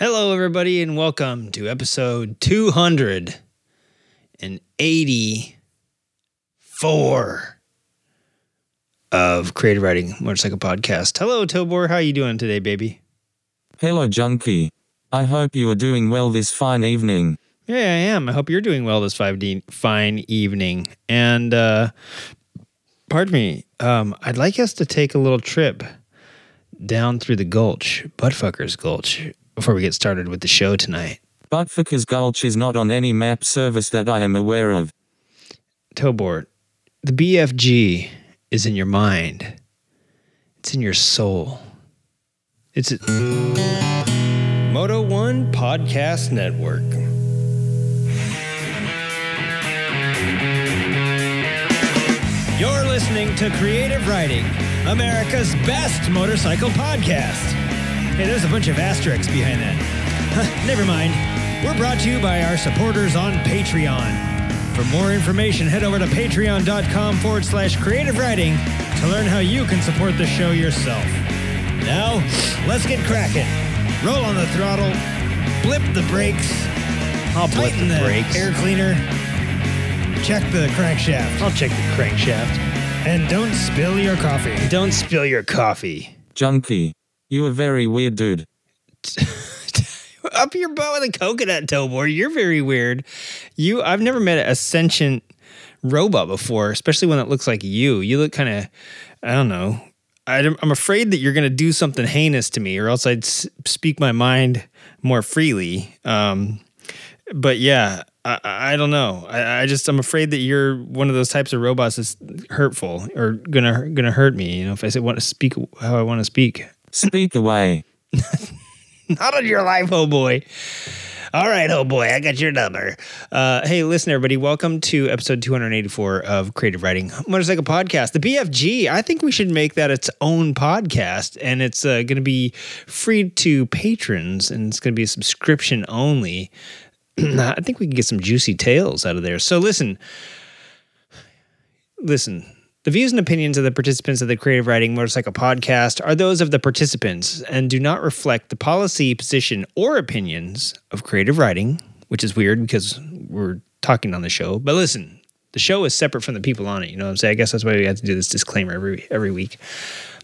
Hello, everybody, and welcome to episode 284 of Creative Writing Motorcycle Podcast. Hello, Tobor. How are you doing today, baby? Hello, Junkie. I hope you are doing well this fine evening. Yeah, I am. I hope you're doing well this fine evening. And uh, pardon me, um, I'd like us to take a little trip down through the Gulch, Buttfuckers Gulch, before we get started with the show tonight. Buttfuckers Gulch is not on any map service that I am aware of. Tobor, the BFG is in your mind. It's in your soul. It's a Moto One Podcast Network. You're listening to Creative Writing, America's best motorcycle podcast. Hey, there's a bunch of asterisks behind that. Huh, never mind. We're brought to you by our supporters on Patreon. For more information, head over to patreon.com forward slash creative writing to learn how you can support the show yourself. Now, let's get cracking. Roll on the throttle, blip the brakes, I'll blip tighten the the brakes. air cleaner, check the crankshaft, I'll check the crankshaft. and don't spill your coffee. Don't spill your coffee. Junkie. You are very weird, dude. Up your butt with a coconut, Tobor. You're very weird. You, I've never met a sentient robot before, especially one that looks like you. You look kind of, I don't know. I'm afraid that you're going to do something heinous to me, or else I'd speak my mind more freely. Um, but yeah, I, I I don't know. I, I just I'm afraid that you're one of those types of robots that's hurtful or gonna gonna hurt me. You know, if I say want to speak how I want to speak. Speak away. Not on your life, oh boy. All right, oh boy, I got your number. Uh, hey, listen, everybody, welcome to episode 284 of Creative Writing Motorcycle Podcast. The BFG, I think we should make that its own podcast, and it's uh, going to be free to patrons, and it's going to be a subscription only. I think we can get some juicy tales out of there. So, listen, listen. The views and opinions of the participants of the Creative Writing Motorcycle Podcast are those of the participants and do not reflect the policy, position, or opinions of Creative Writing, which is weird because we're talking on the show. But listen, the show is separate from the people on it. You know what I'm saying? I guess that's why we have to do this disclaimer every every week.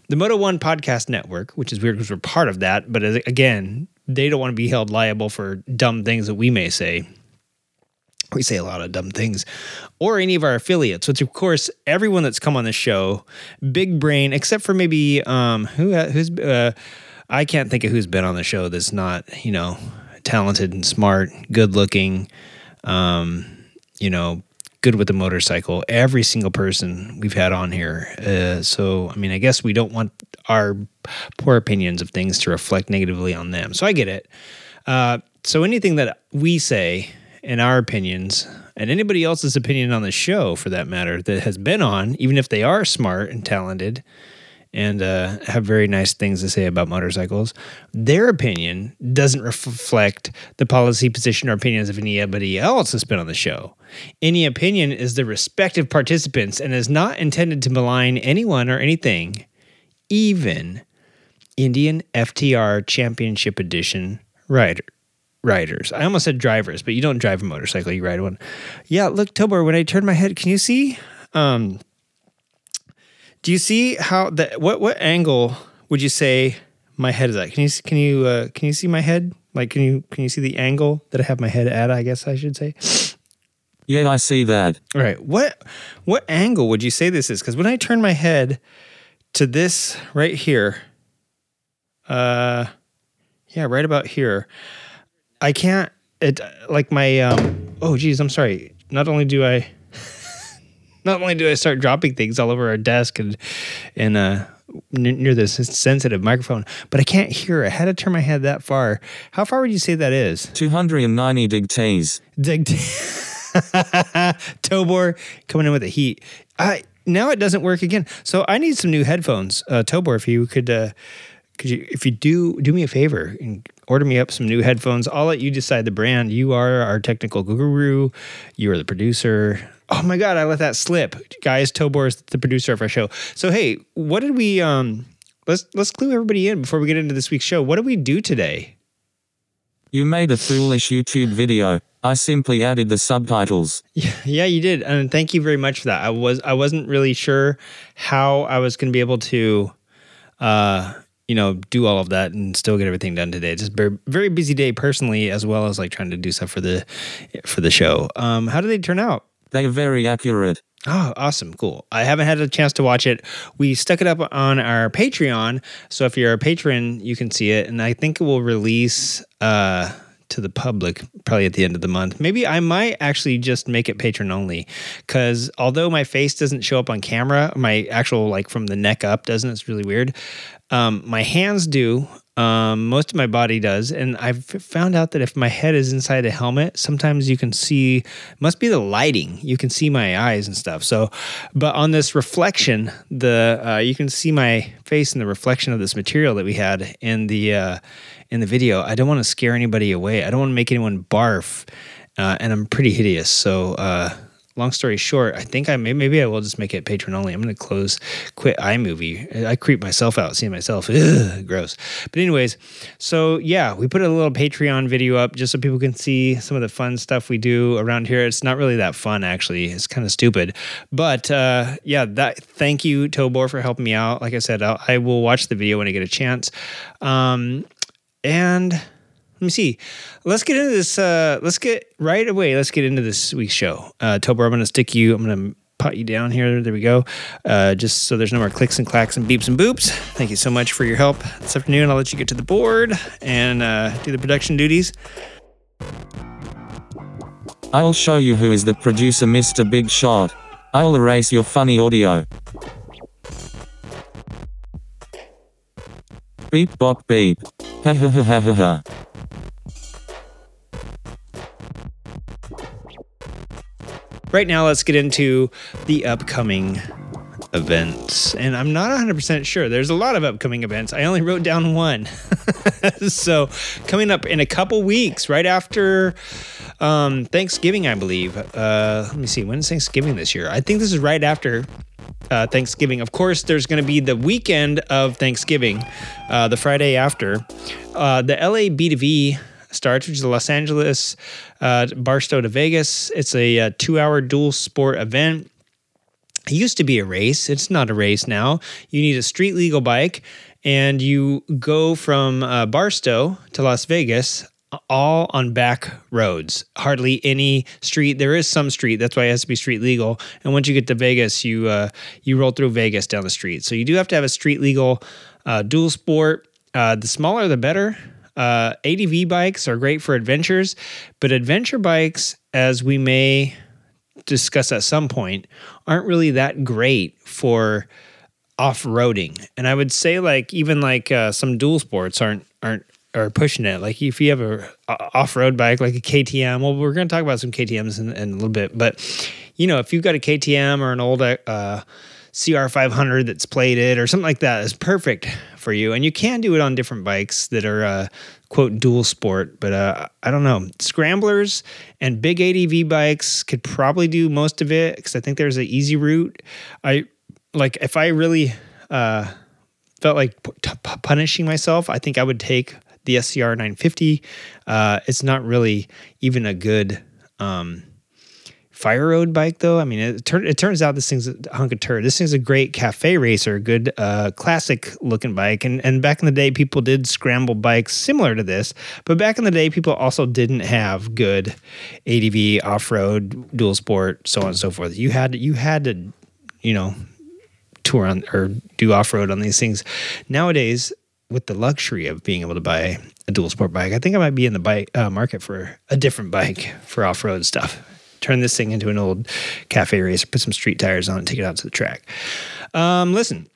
The Moto One Podcast Network, which is weird because we're part of that, but uh, again, they don't want to be held liable for dumb things that we may say we say a lot of dumb things, or any of our affiliates, which of course everyone that's come on the show, big brain, except for maybe um who who's uh, I can't think of who's been on the show that's not you know talented and smart, good looking, um, you know, good with the motorcycle. Every single person we've had on here. Uh, so I mean, I guess we don't want our poor opinions of things to reflect negatively on them. So I get it. Uh, so anything that we say and our opinions and anybody else's opinion on the show for that matter that has been on even if they are smart and talented and uh, have very nice things to say about motorcycles their opinion doesn't reflect the policy position or opinions of anybody else that's been on the show. Any opinion is the respective participants and is not intended to malign anyone or anything even indian ftr championship edition rider riders. I almost said drivers, but you don't drive a motorcycle, you ride one. Yeah, look, Tobor, when I turn my head, can you see um do you see how the what what angle would you say my head is at? Can you can you uh, can you see my head? Like can you can you see the angle that I have my head at, I guess I should say? Yeah, I see that. All right. What what angle would you say this is? Because when I turn my head to this right here, uh, yeah, right about here, I can't. It like my um. Oh, geez, I'm sorry. Not only do I, not only do I start dropping things all over our desk and and uh near this sensitive microphone, but I can't hear. I had to turn my head that far. How far would you say that is? 290 degrees. Dig Tobor coming in with the heat. I now it doesn't work again. So I need some new headphones. Uh, Tobor, if you could, uh, could you, if you do, do me a favor and order me up some new headphones. I'll let you decide the brand. You are our technical guru. You are the producer. Oh my God, I let that slip, guys. Tobor is the producer of our show. So hey, what did we? Um, let's let's clue everybody in before we get into this week's show. What did we do today? You made a foolish YouTube video. I simply added the subtitles. Yeah, yeah, you did, and thank you very much for that. I was I wasn't really sure how I was going to be able to, uh, you know, do all of that and still get everything done today. Just very very busy day personally, as well as like trying to do stuff for the for the show. Um, how did they turn out? They are very accurate. Oh, awesome. Cool. I haven't had a chance to watch it. We stuck it up on our Patreon. So if you're a patron, you can see it. And I think it will release uh, to the public probably at the end of the month. Maybe I might actually just make it patron only because although my face doesn't show up on camera, my actual, like from the neck up doesn't, it's really weird. Um, my hands do. Um, most of my body does, and I've found out that if my head is inside a helmet, sometimes you can see. Must be the lighting. You can see my eyes and stuff. So, but on this reflection, the uh, you can see my face in the reflection of this material that we had in the uh, in the video. I don't want to scare anybody away. I don't want to make anyone barf, uh, and I'm pretty hideous. So. Long story short, I think I may, maybe I will just make it patron only. I'm going to close, quit iMovie. I creep myself out seeing myself. Ugh, gross. But anyways, so yeah, we put a little Patreon video up just so people can see some of the fun stuff we do around here. It's not really that fun actually. It's kind of stupid. But uh, yeah, that thank you Tobor for helping me out. Like I said, I'll, I will watch the video when I get a chance. Um, and let me see. Let's get into this. Uh, let's get right away. Let's get into this week's show. Uh, Tobor, I'm going to stick you. I'm going to pot you down here. There we go. Uh, just so there's no more clicks and clacks and beeps and boops. Thank you so much for your help this afternoon. I'll let you get to the board and uh, do the production duties. I'll show you who is the producer, Mr. Big Shot. I'll erase your funny audio. Beep bop beep. Ha ha ha ha ha ha. Right now, let's get into the upcoming events. And I'm not 100% sure. There's a lot of upcoming events. I only wrote down one. so, coming up in a couple weeks, right after um, Thanksgiving, I believe. Uh, let me see. When's Thanksgiving this year? I think this is right after uh, Thanksgiving. Of course, there's going to be the weekend of Thanksgiving, uh, the Friday after. Uh, the LA B2V starts, which is Los Angeles uh, Barstow to Vegas. It's a, uh two-hour dual sport event. It used to be a race. It's not a race now. You need a street legal bike, and you go from uh, Barstow to Las Vegas all on back roads. Hardly any street. There is some street. That's why it has to be street legal. And once you get to Vegas, you uh, you roll through Vegas down the street. So you do have to have a street legal uh, dual sport. Uh, the smaller, the better. Uh, ADV bikes are great for adventures, but adventure bikes, as we may discuss at some point, aren't really that great for off-roading. And I would say like even like uh, some dual sports aren't aren't are pushing it. Like if you have a, off-road bike like a KTM, well, we're going to talk about some KTM's in, in, a little bit, but you know, if you've got a KTM or an old uh, CR500 that's plated or something like that, is perfect for you. And you can do it on different bikes that are uh, quote dual sport, but uh, I don't know. Scramblers and big ADV bikes could probably do most of it because I think there's an easy route. I like if I really uh, felt like punishing myself, I think I would take the SCR 950. Uh, it's not really even a good um, fire road bike, though. I mean, it, tur- it turns out this thing's a hunk of turd. This thing's a great cafe racer, good uh, classic looking bike. And and back in the day, people did scramble bikes similar to this, but back in the day, people also didn't have good ADV off road dual sport, so on and so forth. You had you had to, you know, tour on or do off road on these things. Nowadays, with the luxury of being able to buy a dual sport bike, I think I might be in the bike uh, market for a different bike for off road stuff. Turn this thing into an old cafe racer, put some street tires on it, take it out to the track. Um, listen,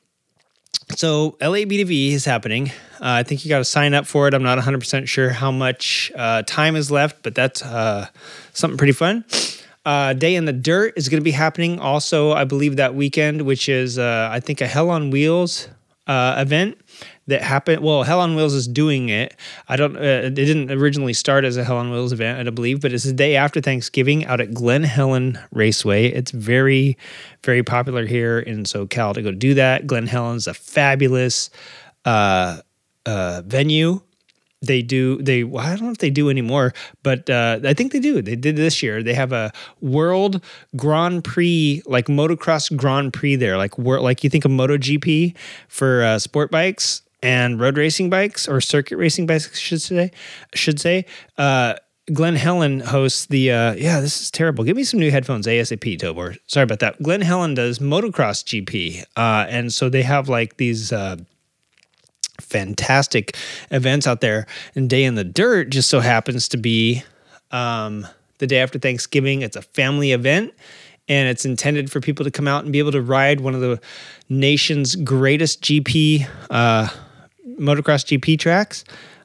so LA B2V is happening. Uh, I think you got to sign up for it. I'm not 100% sure how much uh, time is left, but that's uh, something pretty fun. Uh, Day in the Dirt is going to be happening also, I believe, that weekend, which is, uh, I think, a Hell on Wheels uh, event that happened. Well, Hell on Wheels is doing it. I don't. Uh, it didn't originally start as a Hell on Wheels event, I believe, but it's the day after Thanksgiving out at Glen Helen Raceway. It's very, very popular here in SoCal to go do that. Glen Helen's a fabulous uh, uh, venue they do they well, I don't know if they do anymore, but uh, I think they do. They did this year. They have a World Grand Prix like motocross Grand Prix there, like like you think of MotoGP for uh, sport bikes and road racing bikes or circuit racing bikes, should say. Should say. Uh, Glen Helen hosts the uh yeah, this is terrible. Give me some new headphones ASAP, Tobor. Sorry about that. Glen Helen does motocross GP. Uh and so they have like these uh fantastic events out there. And Day in the Dirt just so happens to be um the day after Thanksgiving. It's a family event and it's intended for people to come out and be able to ride one of the nation's greatest GP uh motocross GP tracks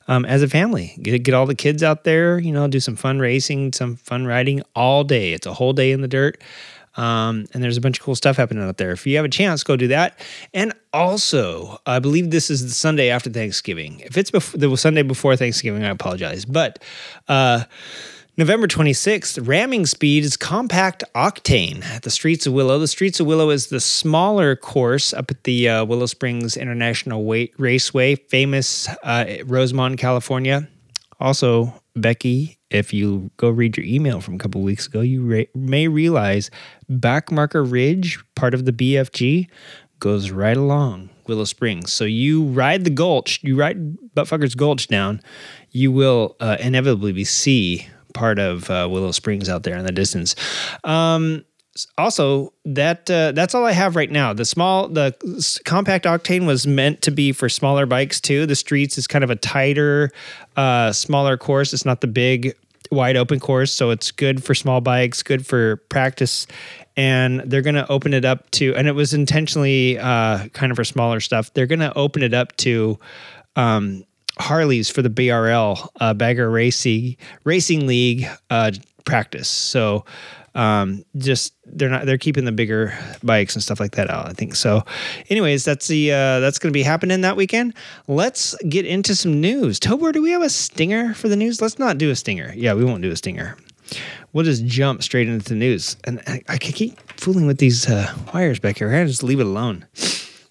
um, as a family. Get, get all the kids out there, you know, do some fun racing, some fun riding all day. It's a whole day in the dirt. Um, and there's a bunch of cool stuff happening out there. If you have a chance, go do that. And also, I believe this is the Sunday after Thanksgiving. If it's before, the Sunday before Thanksgiving, I apologize. But uh, November 26th, Ramming Speed is compact octane at the Streets of Willow. The Streets of Willow is the smaller course up at the uh, Willow Springs International Wa- Raceway, famous uh, Rosamond, California. Also, Becky, if you go read your email from a couple weeks ago, you ra- may realize Backmarker Ridge, part of the BFG, goes right along Willow Springs. So you ride the gulch, you ride Buttfuckers Gulch down, you will uh, inevitably see part of uh, Willow Springs out there in the distance. Um, also, that uh, that's all I have right now. The small, the compact octane was meant to be for smaller bikes too. The streets is kind of a tighter, uh, smaller course. It's not the big, wide open course, so it's good for small bikes, good for practice. And they're going to open it up to, and it was intentionally uh, kind of for smaller stuff. They're going to open it up to um, Harleys for the BRL uh, Bagger Racing Racing League uh, practice. So um, just they're not they're keeping the bigger bikes and stuff like that out. I think so. Anyways, that's the uh, that's going to be happening that weekend. Let's get into some news. Tobor, do we have a stinger for the news? Let's not do a stinger. Yeah, we won't do a stinger. We'll just jump straight into the news. And I, I can keep fooling with these uh, wires back here. I just leave it alone.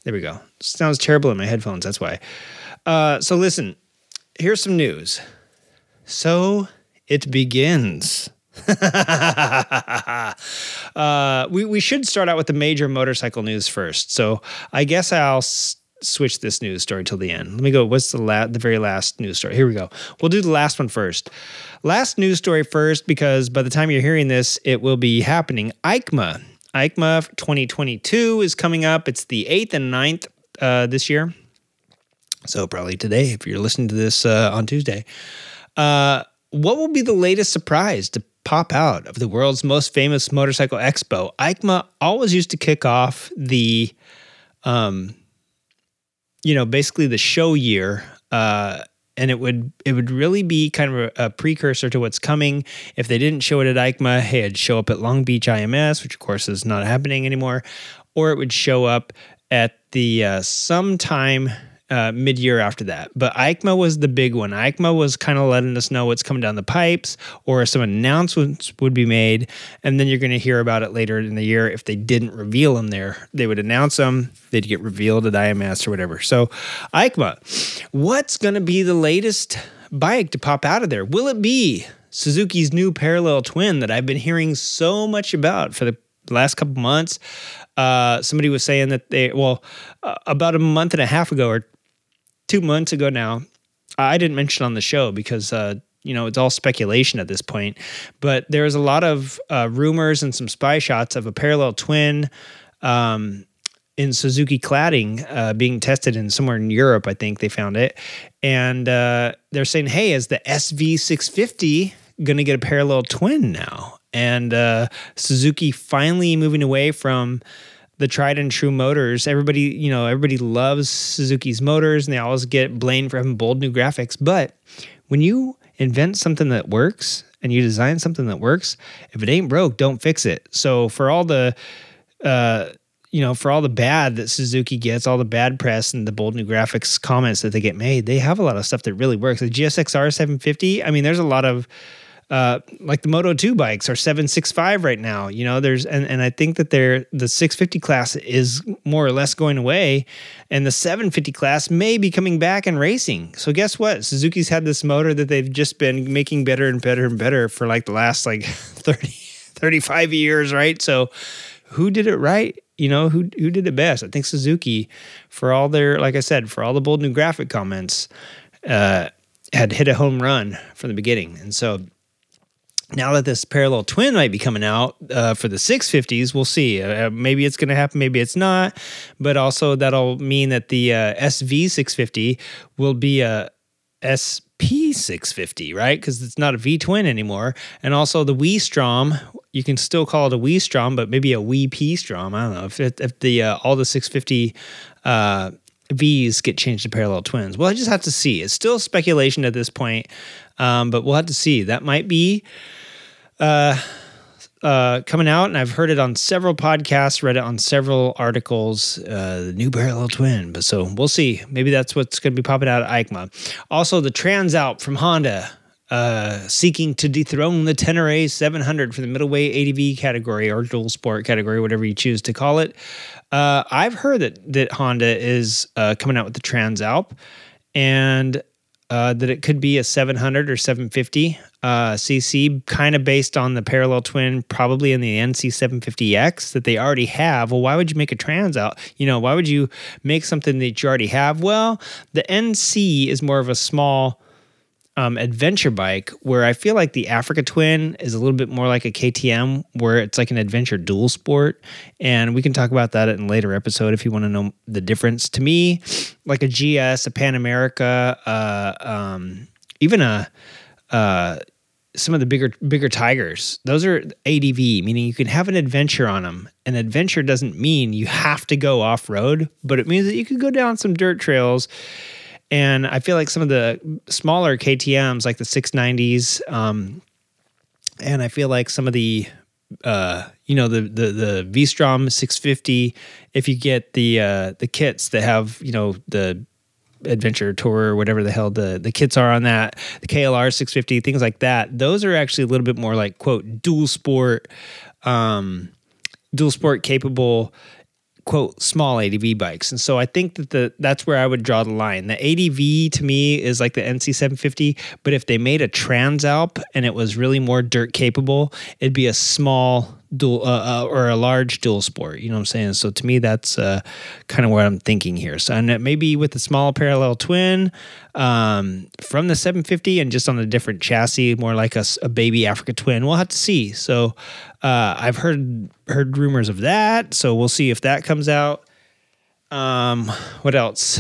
There we go. Sounds terrible in my headphones. That's why. Uh, so listen, here's some news. So it begins. uh, we, we should start out with the major motorcycle news first. So I guess I'll s- switch this news story till the end. Let me go. What's the la- the very last news story? Here we go. We'll do the last one first. Last news story first because by the time you're hearing this, it will be happening. EICMA. EICMA 2022 is coming up. It's the 8th and 9th uh, this year. So probably today, if you're listening to this uh, on Tuesday. Uh, what will be the latest surprise to pop out of the world's most famous motorcycle expo? EICMA always used to kick off the, um, you know, basically the show year, uh, and it would it would really be kind of a, a precursor to what's coming. If they didn't show it at EICMA, hey, it'd show up at Long Beach IMS, which of course is not happening anymore, or it would show up at the uh, sometime uh, mid year after that. But EICMA was the big one. EICMA was kind of letting us know what's coming down the pipes or some announcements would be made. And then you're going to hear about it later in the year. If they didn't reveal them there, they would announce them, they'd get revealed at IMS or whatever. So, EICMA, what's going to be the latest bike to pop out of there? Will it be Suzuki's new parallel twin that I've been hearing so much about for the last couple months? Uh, somebody was saying that they, well, uh, about a month and a half ago or two months ago now. I didn't mention on the show because uh, you know it's all speculation at this point. But there was a lot of uh, rumors and some spy shots of a parallel twin um, in Suzuki cladding uh, being tested in somewhere in Europe. I think they found it, and uh, they're saying, "Hey, is the SV650 going to get a parallel twin now?" And uh, Suzuki finally moving away from the tried and true motors. Everybody, you know, everybody loves Suzuki's motors and they always get blamed for having bold new graphics. But when you invent something that works and you design something that works, if it ain't broke, don't fix it. So for all the uh you know, for all the bad that Suzuki gets, all the bad press and the bold new graphics comments that they get made, they have a lot of stuff that really works. The GSXR 750, I mean, there's a lot of uh, like the Moto 2 bikes are 765 right now. You know, there's and, and I think that they're the 650 class is more or less going away, and the 750 class may be coming back and racing. So guess what? Suzuki's had this motor that they've just been making better and better and better for like the last like 30, 35 years, right? So who did it right? You know, who who did it best? I think Suzuki, for all their, like I said, for all the bold new graphic comments, uh, had hit a home run from the beginning. And so now that this parallel twin might be coming out uh, for the 650s, we'll see. Uh, maybe it's going to happen, maybe it's not. But also, that'll mean that the uh, SV 650 will be a SP 650, right? Because it's not a V twin anymore. And also, the V-Strom, you can still call it a V-Strom, but maybe a Wii P Strom. I don't know if, it, if the uh, all the 650 uh, V's get changed to parallel twins. Well, I just have to see. It's still speculation at this point, um, but we'll have to see. That might be uh, uh, coming out, and I've heard it on several podcasts, read it on several articles. Uh, the new parallel twin, but so we'll see. Maybe that's what's going to be popping out at EICMA. Also, the Trans Transalp from Honda. Uh, seeking to dethrone the Tenere 700 for the middleweight ADV category or dual sport category, whatever you choose to call it. Uh, I've heard that that Honda is uh, coming out with the Transalp, and uh, that it could be a 700 or 750 uh, CC, kind of based on the parallel twin, probably in the NC 750X that they already have. Well, why would you make a Transalp? You know, why would you make something that you already have? Well, the NC is more of a small um, adventure bike where I feel like the Africa Twin is a little bit more like a KTM, where it's like an adventure dual sport. And we can talk about that in a later episode if you want to know the difference. To me, like a GS, a Pan America, uh, um, even a uh, some of the bigger bigger tigers those are adv meaning you can have an adventure on them an adventure doesn't mean you have to go off road but it means that you can go down some dirt trails and I feel like some of the smaller KTM's, like the 690s, um, and I feel like some of the, uh, you know, the the the V-Strom 650. If you get the uh, the kits that have, you know, the adventure tour or whatever the hell the the kits are on that, the KLR 650, things like that. Those are actually a little bit more like quote dual sport, um, dual sport capable quote small ADV bikes. And so I think that the that's where I would draw the line. The ADV to me is like the NC 750, but if they made a Transalp and it was really more dirt capable, it'd be a small dual uh, uh, or a large dual sport. You know what I'm saying? So to me, that's uh, kind of what I'm thinking here. So and maybe with a small parallel twin um, from the 750 and just on a different chassis, more like a, a baby Africa twin. We'll have to see. So uh, I've heard heard rumors of that. So we'll see if that comes out. Um, what else?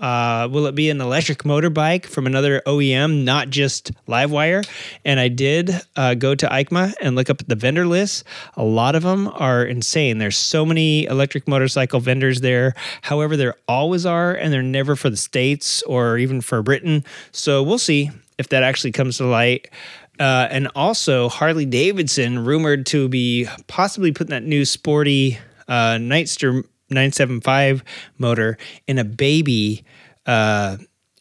Uh, will it be an electric motorbike from another OEM, not just Livewire? And I did uh, go to EICMA and look up the vendor list. A lot of them are insane. There's so many electric motorcycle vendors there. However, there always are, and they're never for the States or even for Britain. So we'll see if that actually comes to light. Uh, and also, Harley Davidson rumored to be possibly putting that new sporty uh, Nightster 975 motor in a baby uh,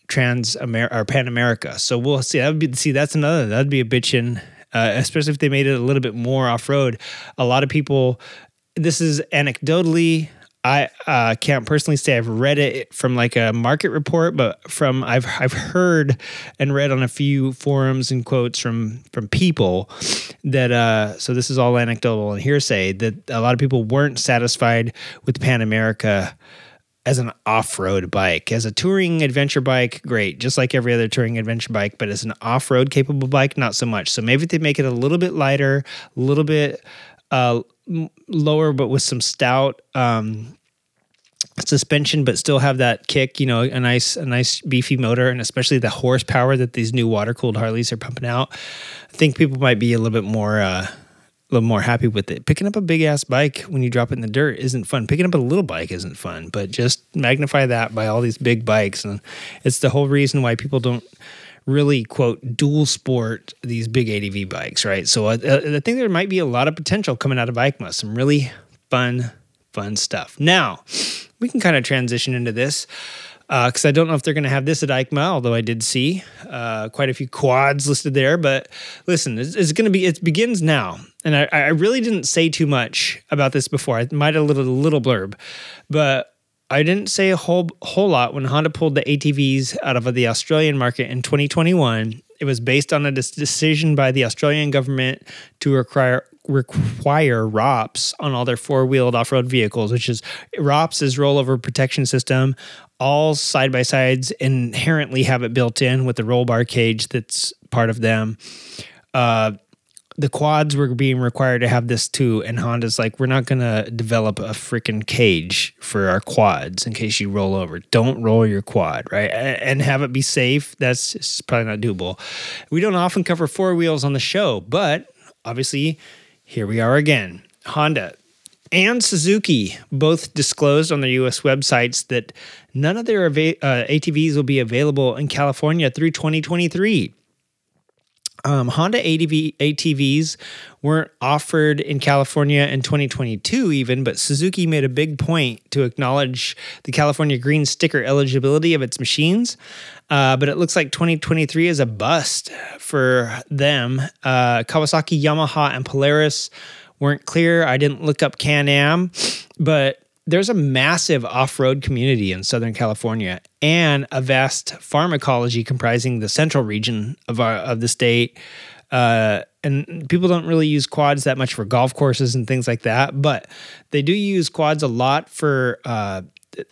Trans Amer- or Pan America. So we'll see. That would be see. That's another. That'd be a bitchin', uh, especially if they made it a little bit more off road. A lot of people. This is anecdotally. I uh, can't personally say I've read it from like a market report, but from I've I've heard and read on a few forums and quotes from from people that uh, so this is all anecdotal and hearsay that a lot of people weren't satisfied with Pan America as an off-road bike. As a touring adventure bike, great, just like every other touring adventure bike, but as an off-road capable bike, not so much. So maybe they make it a little bit lighter, a little bit uh, lower, but with some stout um, suspension, but still have that kick. You know, a nice, a nice beefy motor, and especially the horsepower that these new water cooled Harleys are pumping out. I think people might be a little bit more. Uh, a little more happy with it. Picking up a big ass bike when you drop it in the dirt isn't fun. Picking up a little bike isn't fun, but just magnify that by all these big bikes. And it's the whole reason why people don't really quote dual sport these big ADV bikes, right? So I, I think there might be a lot of potential coming out of EICMA, some really fun, fun stuff. Now we can kind of transition into this. Uh, because I don't know if they're going to have this at EICMA, although I did see uh, quite a few quads listed there. But listen, it's, it's going to be it begins now, and I, I really didn't say too much about this before. I might have a little, little blurb, but I didn't say a whole whole lot when Honda pulled the ATVs out of the Australian market in 2021. It was based on a decision by the Australian government to require require ROPS on all their four wheeled off road vehicles, which is ROPS is rollover protection system. All side by sides inherently have it built in with the roll bar cage that's part of them. Uh, the quads were being required to have this too, and Honda's like, we're not gonna develop a freaking cage for our quads in case you roll over. Don't roll your quad, right? And have it be safe. That's probably not doable. We don't often cover four wheels on the show, but obviously, here we are again. Honda and Suzuki both disclosed on their US websites that none of their uh, ATVs will be available in California through 2023 um, Honda ATV, ATVs weren't offered in California in 2022, even, but Suzuki made a big point to acknowledge the California green sticker eligibility of its machines. Uh, but it looks like 2023 is a bust for them. Uh, Kawasaki, Yamaha, and Polaris weren't clear. I didn't look up Can Am, but there's a massive off-road community in Southern California and a vast farm ecology comprising the central region of our of the state. Uh, and people don't really use quads that much for golf courses and things like that, but they do use quads a lot for uh,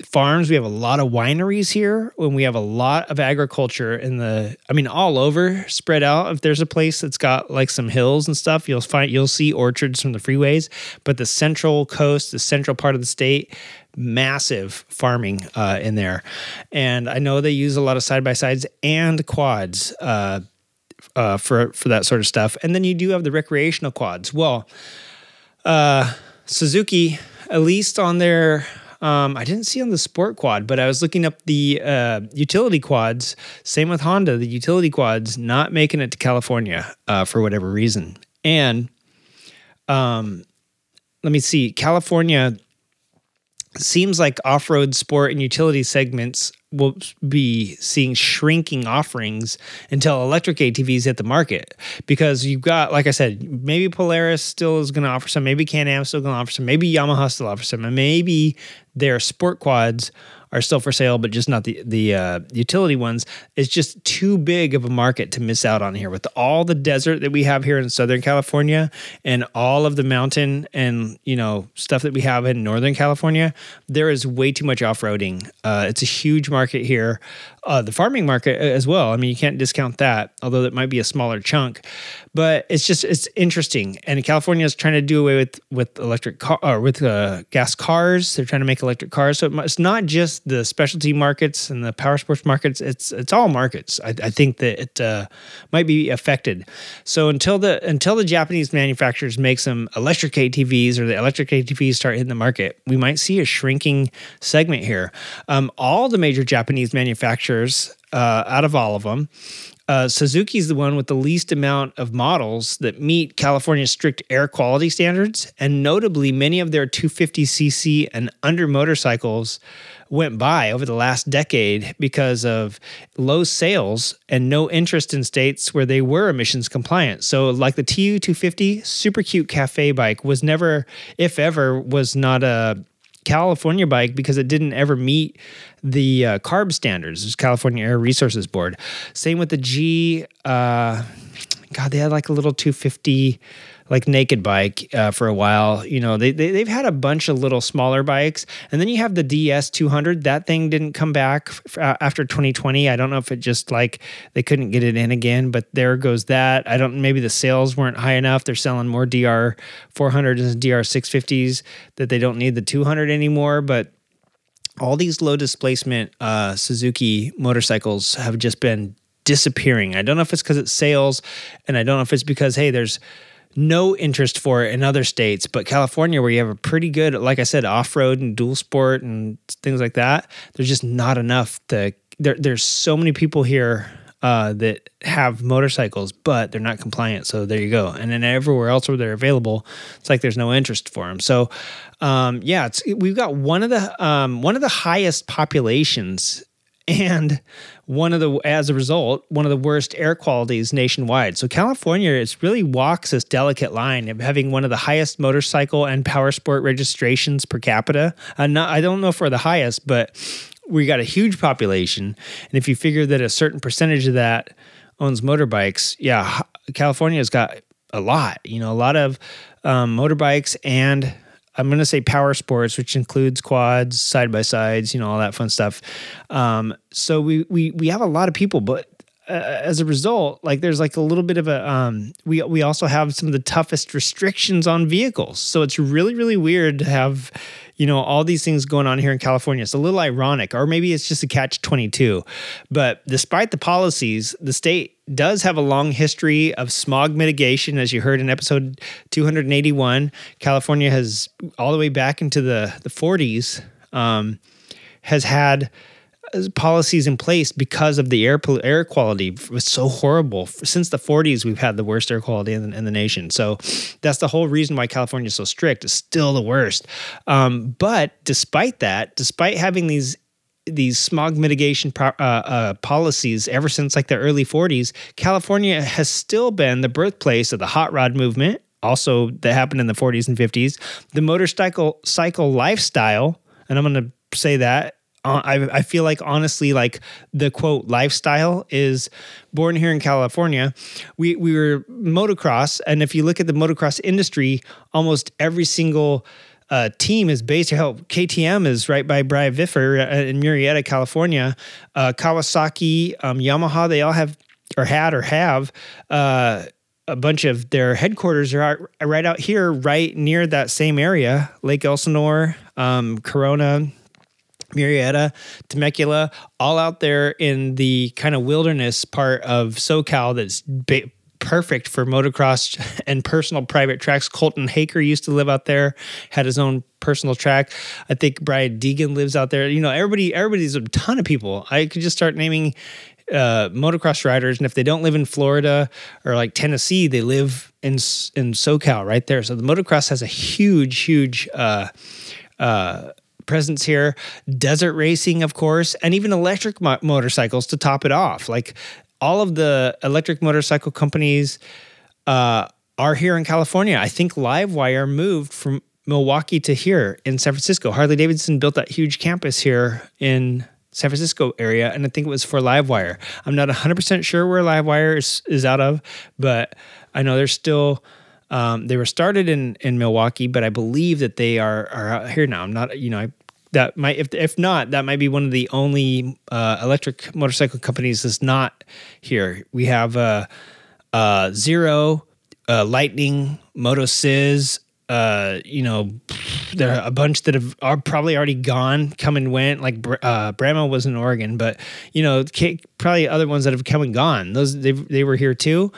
farms. We have a lot of wineries here, and we have a lot of agriculture in the. I mean, all over, spread out. If there's a place that's got like some hills and stuff, you'll find you'll see orchards from the freeways. But the central coast, the central part of the state, massive farming uh, in there, and I know they use a lot of side by sides and quads. Uh, uh, for for that sort of stuff, and then you do have the recreational quads. Well, uh, Suzuki, at least on their um, I didn't see on the sport quad, but I was looking up the uh, utility quads. Same with Honda, the utility quads not making it to California uh, for whatever reason. And um, let me see, California seems like off-road sport and utility segments will be seeing shrinking offerings until electric ATVs hit the market. Because you've got like I said maybe Polaris still is going to offer some maybe Can-Am still going to offer some maybe Yamaha still offers some and maybe their sport quads are still for sale, but just not the the uh, utility ones. It's just too big of a market to miss out on here with all the desert that we have here in Southern California and all of the mountain and you know stuff that we have in Northern California. There is way too much off roading. Uh, it's a huge market here. Uh, the farming market as well. I mean, you can't discount that, although it might be a smaller chunk but it's just it's interesting. And California is trying to do away with with electric car or with uh, gas cars. They're trying to make electric cars. So it's not just the specialty markets and the power sports markets. It's it's all markets. I, I think that it uh, might be affected. So until the until the Japanese manufacturers make some electric ATVs or the electric ATVs start hitting the market, we might see a shrinking segment here. Um, all the major Japanese manufacturers, uh, out of all of them, uh, Suzuki is the one with the least amount of models that meet California's strict air quality standards, and notably, many of their 250cc and under motorcycles went by over the last decade because of low sales and no interest in states where they were emissions compliant. So, like the TU 250, super cute cafe bike was never, if ever, was not a California bike because it didn't ever meet the uh, CARB standards, it's California Air Resources Board. Same with the G. Uh, God, they had like a little 250 like naked bike uh, for a while. You know, they, they they've had a bunch of little smaller bikes, and then you have the DS 200. That thing didn't come back f- after 2020. I don't know if it just like they couldn't get it in again, but there goes that. I don't. Maybe the sales weren't high enough. They're selling more DR 400s and DR 650s that they don't need the 200 anymore, but all these low displacement uh, Suzuki motorcycles have just been disappearing. I don't know if it's because it's sales, and I don't know if it's because hey, there's no interest for it in other states, but California, where you have a pretty good, like I said, off road and dual sport and things like that, there's just not enough to. There, there's so many people here uh, that have motorcycles, but they're not compliant. So there you go. And then everywhere else where they're available, it's like there's no interest for them. So um, yeah, it's we've got one of the um, one of the highest populations and one of the as a result one of the worst air qualities nationwide. So california is really walks this delicate line of having one of the highest motorcycle and power sport registrations per capita. Uh, not, i don't know if we're the highest but we got a huge population. And if you figure that a certain percentage of that owns motorbikes yeah california's got a lot you know a lot of um, motorbikes and I'm going to say power sports, which includes quads, side by sides, you know, all that fun stuff. Um, so we we we have a lot of people, but uh, as a result, like there's like a little bit of a um, we we also have some of the toughest restrictions on vehicles. So it's really really weird to have you know, all these things going on here in California. It's a little ironic, or maybe it's just a catch 22. But despite the policies, the state does have a long history of smog mitigation. As you heard in episode 281, California has all the way back into the, the 40s, um, has had policies in place because of the air air quality was so horrible. Since the 40s, we've had the worst air quality in the, in the nation. So that's the whole reason why California is so strict. It's still the worst. Um, but despite that, despite having these these smog mitigation uh, uh, policies ever since like the early 40s, California has still been the birthplace of the hot rod movement. Also, that happened in the 40s and 50s. The motorcycle cycle lifestyle, and I'm going to say that I, I feel like honestly, like the quote lifestyle is born here in California. We we were motocross, and if you look at the motocross industry, almost every single uh, team is based here. KTM is right by Bryant Viffer uh, in Murrieta, California. Uh, Kawasaki, um, Yamaha, they all have or had or have uh, a bunch of their headquarters are right out here, right near that same area, Lake Elsinore, um, Corona, Murrieta, Temecula, all out there in the kind of wilderness part of SoCal that's ba- perfect for motocross and personal private tracks. Colton Haaker used to live out there, had his own personal track. I think Brian Deegan lives out there. You know, everybody, everybody's a ton of people. I could just start naming uh, motocross riders, and if they don't live in Florida or like Tennessee, they live in in SoCal right there. So the motocross has a huge, huge. Uh, uh, presence here, desert racing, of course, and even electric mo- motorcycles to top it off. Like all of the electric motorcycle companies uh, are here in California. I think Livewire moved from Milwaukee to here in San Francisco. Harley Davidson built that huge campus here in San Francisco area, and I think it was for Livewire. I'm not 100% sure where Livewire is, is out of, but I know they're still um, they were started in in Milwaukee, but I believe that they are are out here now. I'm not, you know, I, that might if if not, that might be one of the only uh, electric motorcycle companies that's not here. We have uh, uh, Zero, uh, Lightning, Moto Sizz. Uh, you know, there are a bunch that have are probably already gone, come and went. Like uh, Brammo was in Oregon, but you know, probably other ones that have come and gone. Those they they were here too.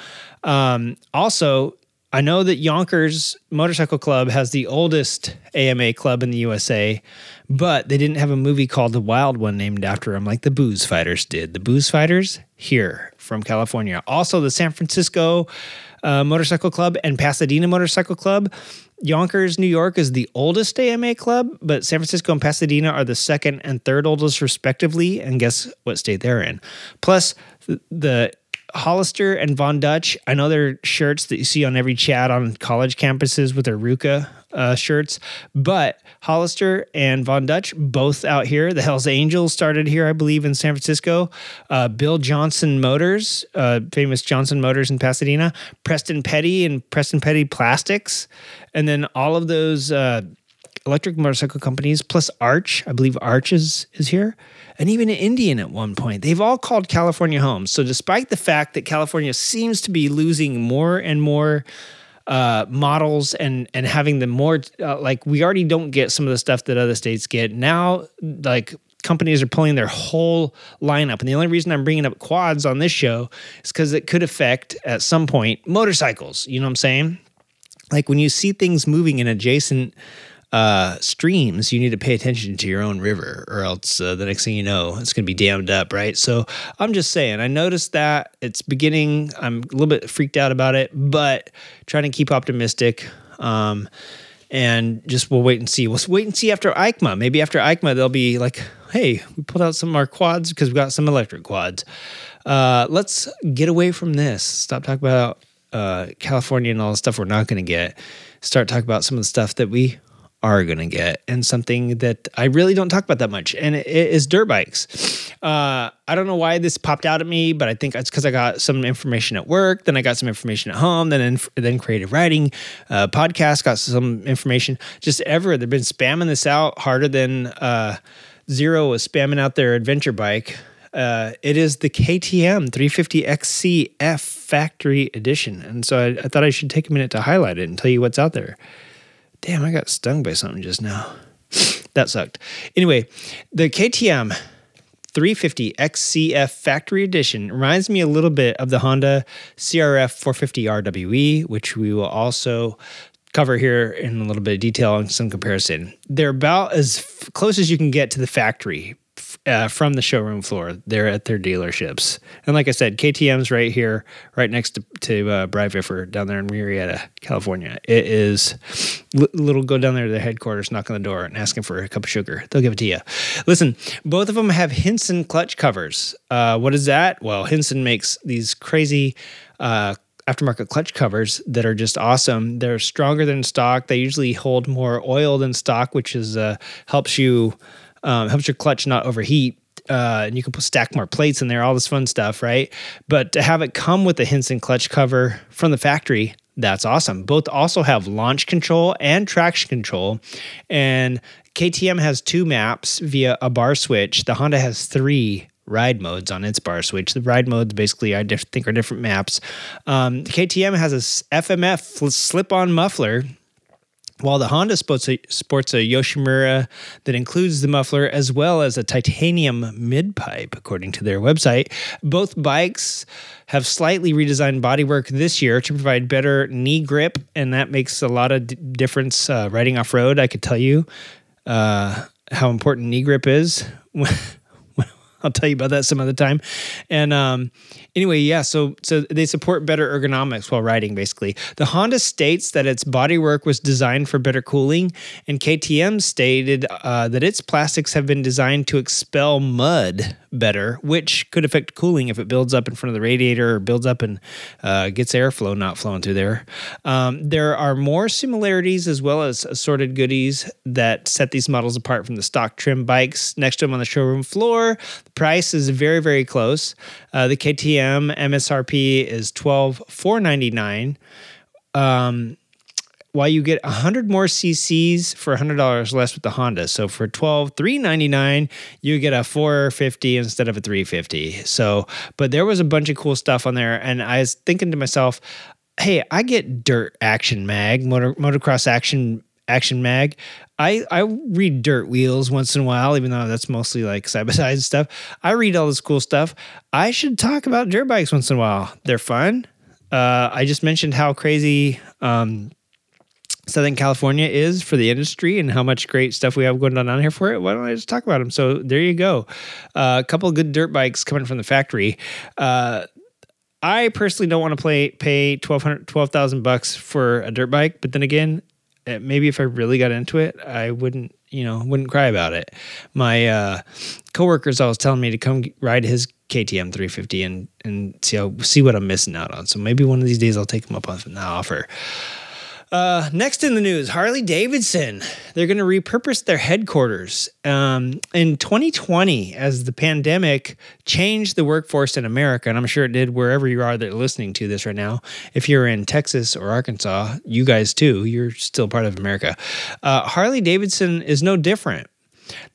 Um, also, I know that Yonkers Motorcycle Club has the oldest AMA club in the USA, but they didn't have a movie called The Wild One named after him like the Booze Fighters did. The Booze Fighters here from California. Also, the San Francisco uh, Motorcycle Club and Pasadena Motorcycle Club. Yonkers, New York is the oldest AMA club, but San Francisco and Pasadena are the second and third oldest, respectively. And guess what state they're in? Plus, the Hollister and Von Dutch, I know they're shirts that you see on every chat on college campuses with their RVCA uh, shirts, but Hollister and Von Dutch both out here. The Hells Angels started here, I believe, in San Francisco. Uh, Bill Johnson Motors, uh, famous Johnson Motors in Pasadena. Preston Petty and Preston Petty Plastics, and then all of those uh, electric motorcycle companies plus Arch. I believe Arch is is here and even an Indian at one point. They've all called California home. So, despite the fact that California seems to be losing more and more uh, models and and having the more uh, like we already don't get some of the stuff that other states get now, like companies are pulling their whole lineup. And the only reason I'm bringing up quads on this show is because it could affect at some point motorcycles. You know what I'm saying? Like when you see things moving in adjacent uh, streams, you need to pay attention to your own river, or else uh, the next thing you know, it's going to be dammed up, right? So I'm just saying, I noticed that it's beginning. I'm a little bit freaked out about it, but trying to keep optimistic. Um, and just we'll wait and see. We'll wait and see after EICMA. Maybe after EICMA, they'll be like, "Hey, we pulled out some of our quads because we got some electric quads." Uh, let's get away from this. Stop talking about uh, California and all the stuff we're not going to get. Start talking about some of the stuff that we are going to get and something that I really don't talk about that much, and it is dirt bikes. Uh, I don't know why this popped out at me, but I think it's because I got some information at work, then I got some information at home, then inf- then creative writing, uh, podcast got some information. Just ever they've been spamming this out harder than uh, Zero was spamming out their adventure bike. Uh, it is the KTM 350XCF Factory Edition, and so I, I thought I should take a minute to highlight it and tell you what's out there. Damn, I got stung by something just now. that sucked. Anyway, the KTM 350 XCF Factory Edition reminds me a little bit of the Honda CRF 450 RWE, which we will also cover here in a little bit of detail and some comparison. They're about as f- close as you can get to the factory uh, from the showroom floor. They're at their dealerships. And like I said, KTM's right here, right next to, to uh, down there in Murrieta, California. It is li- little go down there to their headquarters, knock on the door, and ask them for a cup of sugar. They'll give it to you. Listen, both of them have Hinson clutch covers. Uh, what is that? Well, Hinson makes these crazy. Uh, aftermarket clutch covers that are just awesome. They're stronger than stock. They usually hold more oil than stock, which is uh, helps you um, helps your clutch not overheat. Uh, and you can stack more plates in there, all this fun stuff, right? But to have it come with a Hinson clutch cover from the factory, that's awesome. Both also have launch control and traction control. And KTM has two maps via a bar switch. The Honda has three ride modes on its bar switch. The ride modes basically I diff- think are different maps. Um, KTM has a FMF slip-on muffler while the Honda sports a, sports a Yoshimura that includes the muffler as well as a titanium mid pipe, according to their website, both bikes have slightly redesigned bodywork this year to provide better knee grip, and that makes a lot of d- difference uh, riding off road. I could tell you uh, how important knee grip is. I'll tell you about that some other time. And um, anyway, yeah, so so they support better ergonomics while riding. Basically, the Honda states that its bodywork was designed for better cooling, and KTM stated uh, that its plastics have been designed to expel mud better, which could affect cooling if it builds up in front of the radiator or builds up and uh, gets airflow not flowing through there. Um, there are more similarities as well as assorted goodies that set these models apart from the stock trim bikes next to them on the showroom floor. Price is very, very close. Uh, the KTM MSRP is twelve four ninety nine. Um, while you get 100 more cc's for $100 less with the Honda. So for 12 399 you get a 450 instead of a 350. So, but there was a bunch of cool stuff on there and I was thinking to myself, "Hey, I get Dirt Action Mag, motor, motocross action action mag. I, I read dirt wheels once in a while, even though that's mostly like side by side stuff. I read all this cool stuff. I should talk about dirt bikes once in a while. They're fun. Uh, I just mentioned how crazy um, Southern California is for the industry and how much great stuff we have going on down here for it. Why don't I just talk about them? So there you go. Uh, a couple of good dirt bikes coming from the factory. Uh, I personally don't want to play pay 1200 12,000 bucks for a dirt bike, but then again, maybe if I really got into it, I wouldn't, you know, wouldn't cry about it. My uh coworkers always telling me to come ride his KTM 350 and and see how, see what I'm missing out on. So maybe one of these days I'll take him up on the offer. Uh, next in the news, Harley Davidson. They're going to repurpose their headquarters. Um, in 2020, as the pandemic changed the workforce in America, and I'm sure it did wherever you are that are listening to this right now. If you're in Texas or Arkansas, you guys too, you're still part of America. Uh, Harley Davidson is no different.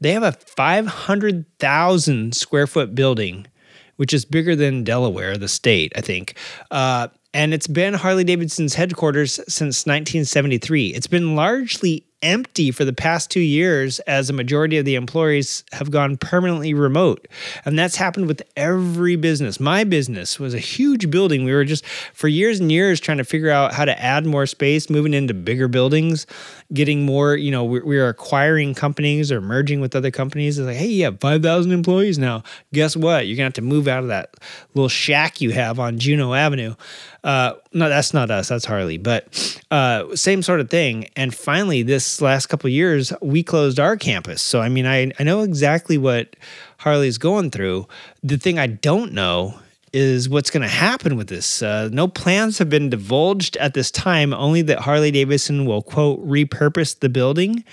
They have a 500,000 square foot building, which is bigger than Delaware, the state, I think. Uh, and it's been Harley Davidson's headquarters since 1973. It's been largely empty for the past two years as a majority of the employees have gone permanently remote. And that's happened with every business. My business was a huge building. We were just for years and years trying to figure out how to add more space, moving into bigger buildings, getting more, you know, we, we are acquiring companies or merging with other companies. It's like, hey, you have 5,000 employees now. Guess what? You're going to have to move out of that little shack you have on Juneau Avenue. Uh, no, that's not us. That's Harley. But uh, same sort of thing. And finally, this last couple years, we closed our campus. So I mean, I I know exactly what Harley's going through. The thing I don't know is what's going to happen with this. Uh, no plans have been divulged at this time. Only that Harley Davidson will quote repurpose the building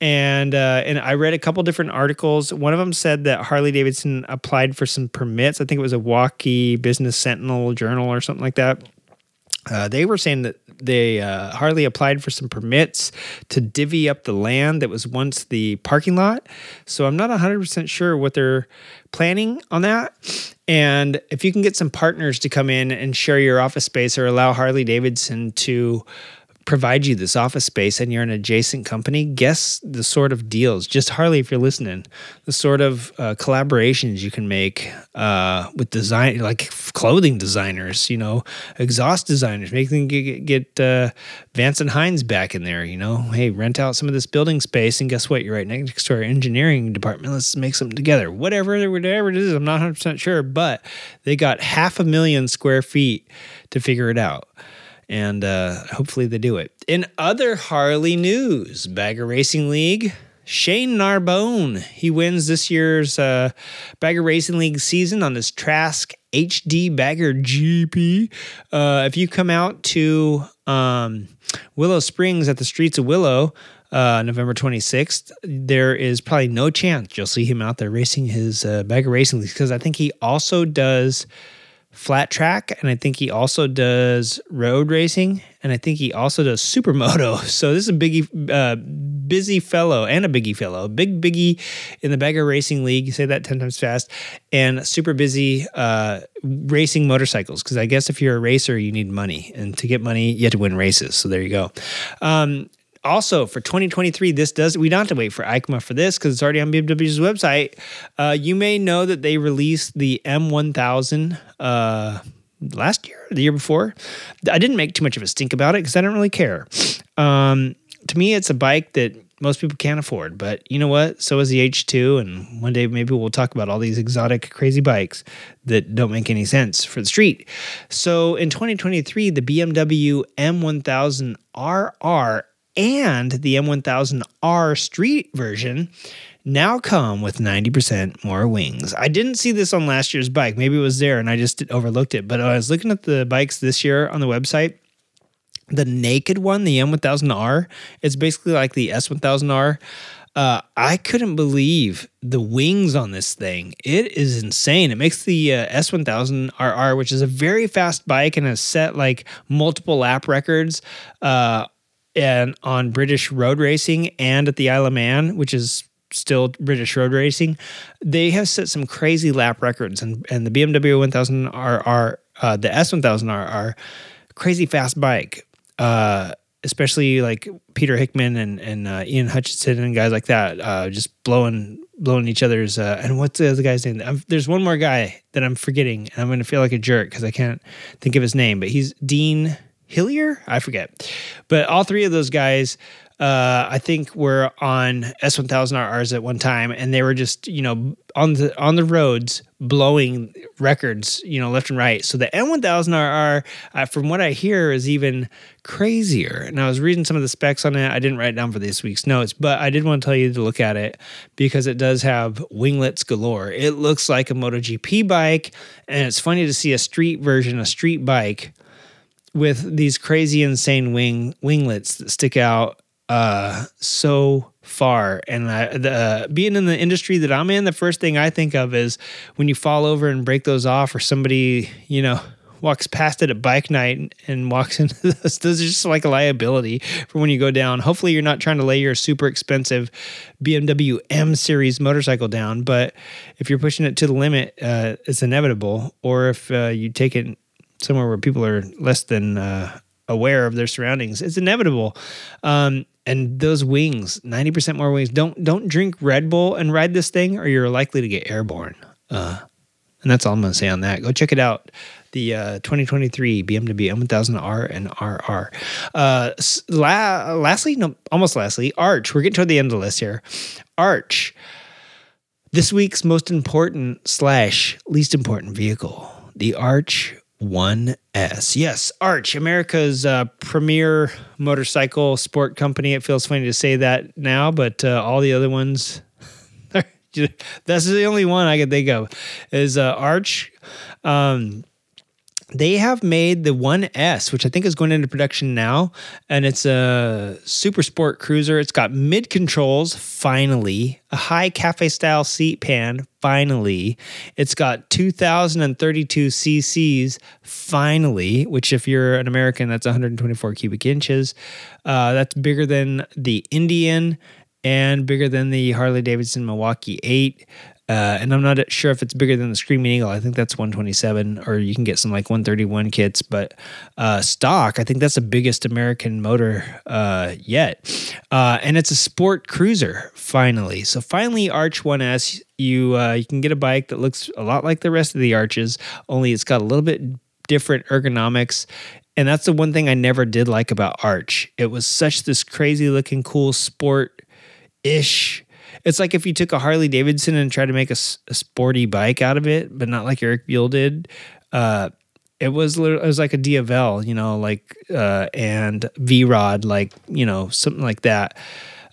and uh, and I read a couple different articles. One of them said that Harley Davidson applied for some permits. I think it was a Waukee Business Sentinel Journal or something like that. Uh, they were saying that they uh, Harley applied for some permits to divvy up the land that was once the parking lot. So I'm not 100% sure what they're planning on that. And if you can get some partners to come in and share your office space or allow Harley Davidson to provide you this office space and you're an adjacent company, guess the sort of deals, just Harley, if you're listening, the sort of uh, collaborations you can make uh, with design, like clothing designers, you know, exhaust designers, make them get, get uh, Vance and Hines back in there, you know, hey, rent out some of this building space and guess what? You're right next to our engineering department. Let's make something together. Whatever, whatever it is, I'm not 100% sure, but they got half a million square feet to figure it out and uh, hopefully they do it. In other Harley news, Bagger Racing League, Shane Narbonne, he wins this year's uh, Bagger Racing League season on his Trask HD Bagger GP. Uh, if you come out to um, Willow Springs at the streets of Willow, uh, November 26th, there is probably no chance you'll see him out there racing his uh, Bagger Racing League because I think he also does flat track and I think he also does road racing and I think he also does supermoto. So this is a biggie, uh, busy fellow and a biggie fellow, big biggie in the Bagger Racing League. Say that ten times fast, and super busy uh, racing motorcycles. Because I guess if you're a racer, you need money, and to get money, you have to win races. So there you go. Um, also for 2023 this does we don't have to wait for EICMA for this because it's already on bmw's website. Uh, you may know that they released the m1000 uh, last year the year before. I didn't make too much of a stink about it because i don't really care. Um, to me it's a bike that most people can't afford but you know what? So is the h2 and one day maybe we'll talk about all these exotic crazy bikes that don't make any sense for the street. So in 2023 the bmw m1000 rr and the M1000R Street version now come with 90% more wings. I didn't see this on last year's bike. Maybe it was there and I just overlooked it. But I was looking at the bikes this year on the website. The naked one, the M1000R, it's basically like the S1000R. Uh, I couldn't believe the wings on this thing. It is insane. It makes the uh, S1000RR, which is a very fast bike and has set like multiple lap records uh, and on British road racing and at the Isle of Man, which is still British road racing, they have set some crazy lap records. And, and the BMW 1000 RR, uh, the S1000 RR, crazy fast bike. Uh, especially like Peter Hickman and and uh, Ian Hutchinson and guys like that, uh, just blowing blowing each other's. Uh, and what's the other guy's name? I'm, there's one more guy that I'm forgetting, and I'm going to feel like a jerk because I can't think of his name. But he's Dean Hillier, I forget. But all three of those guys, uh, I think were on S1000RRs at one time, and they were just you know on the on the roads blowing records, you know, left and right. So the M1000RR, uh, from what I hear, is even crazier. And I was reading some of the specs on it. I didn't write down for this week's notes, but I did want to tell you to look at it because it does have winglets galore. It looks like a MotoGP bike, and it's funny to see a street version, a street bike with these crazy insane wing winglets that stick out uh, so far. And I, the, uh, being in the industry that I'm in, the first thing I think of is when you fall over and break those off, or somebody you know walks past it at bike night and walks into this. Those are just like a liability for when you go down. Hopefully, you're not trying to lay your super expensive BMW M series motorcycle down, but if you're pushing it to the limit, uh, it's inevitable. Or if uh, you take it somewhere where people are less than uh, aware of their surroundings, it's inevitable. Um, and those wings, ninety percent more wings. Don't don't drink Red Bull and ride this thing, or you're likely to get airborne. Uh, and that's all I'm going to say on that. Go check it out. The uh, 2023 BMW M1000R and RR. Uh, la- lastly, no, almost lastly, Arch. We're getting toward the end of the list here. Arch. This week's most important slash least important vehicle, the Arch 1S. Yes, Arch, America's uh, premier motorcycle sport company. It feels funny to say that now, but uh, all the other ones, that's the only one I can think of is uh, Arch. Um, they have made the 1S, which I think is going into production now, and it's a super sport cruiser. It's got mid controls, finally, a high cafe style seat pan, finally. It's got 2,032 cc's, finally, which, if you're an American, that's 124 cubic inches. Uh, that's bigger than the Indian and bigger than the Harley Davidson Milwaukee 8. Uh, and I'm not sure if it's bigger than the Screaming Eagle. I think that's 127, or you can get some like 131 kits. But uh, stock, I think that's the biggest American motor uh, yet. Uh, and it's a sport cruiser, finally. So finally, Arch 1S, you uh, you can get a bike that looks a lot like the rest of the Arches, only it's got a little bit different ergonomics. And that's the one thing I never did like about Arch. It was such this crazy looking, cool sport ish it's like if you took a Harley Davidson and tried to make a, a sporty bike out of it, but not like Eric Buell did. Uh, it was it was like a Diavel, you know, like uh, and V Rod, like you know, something like that.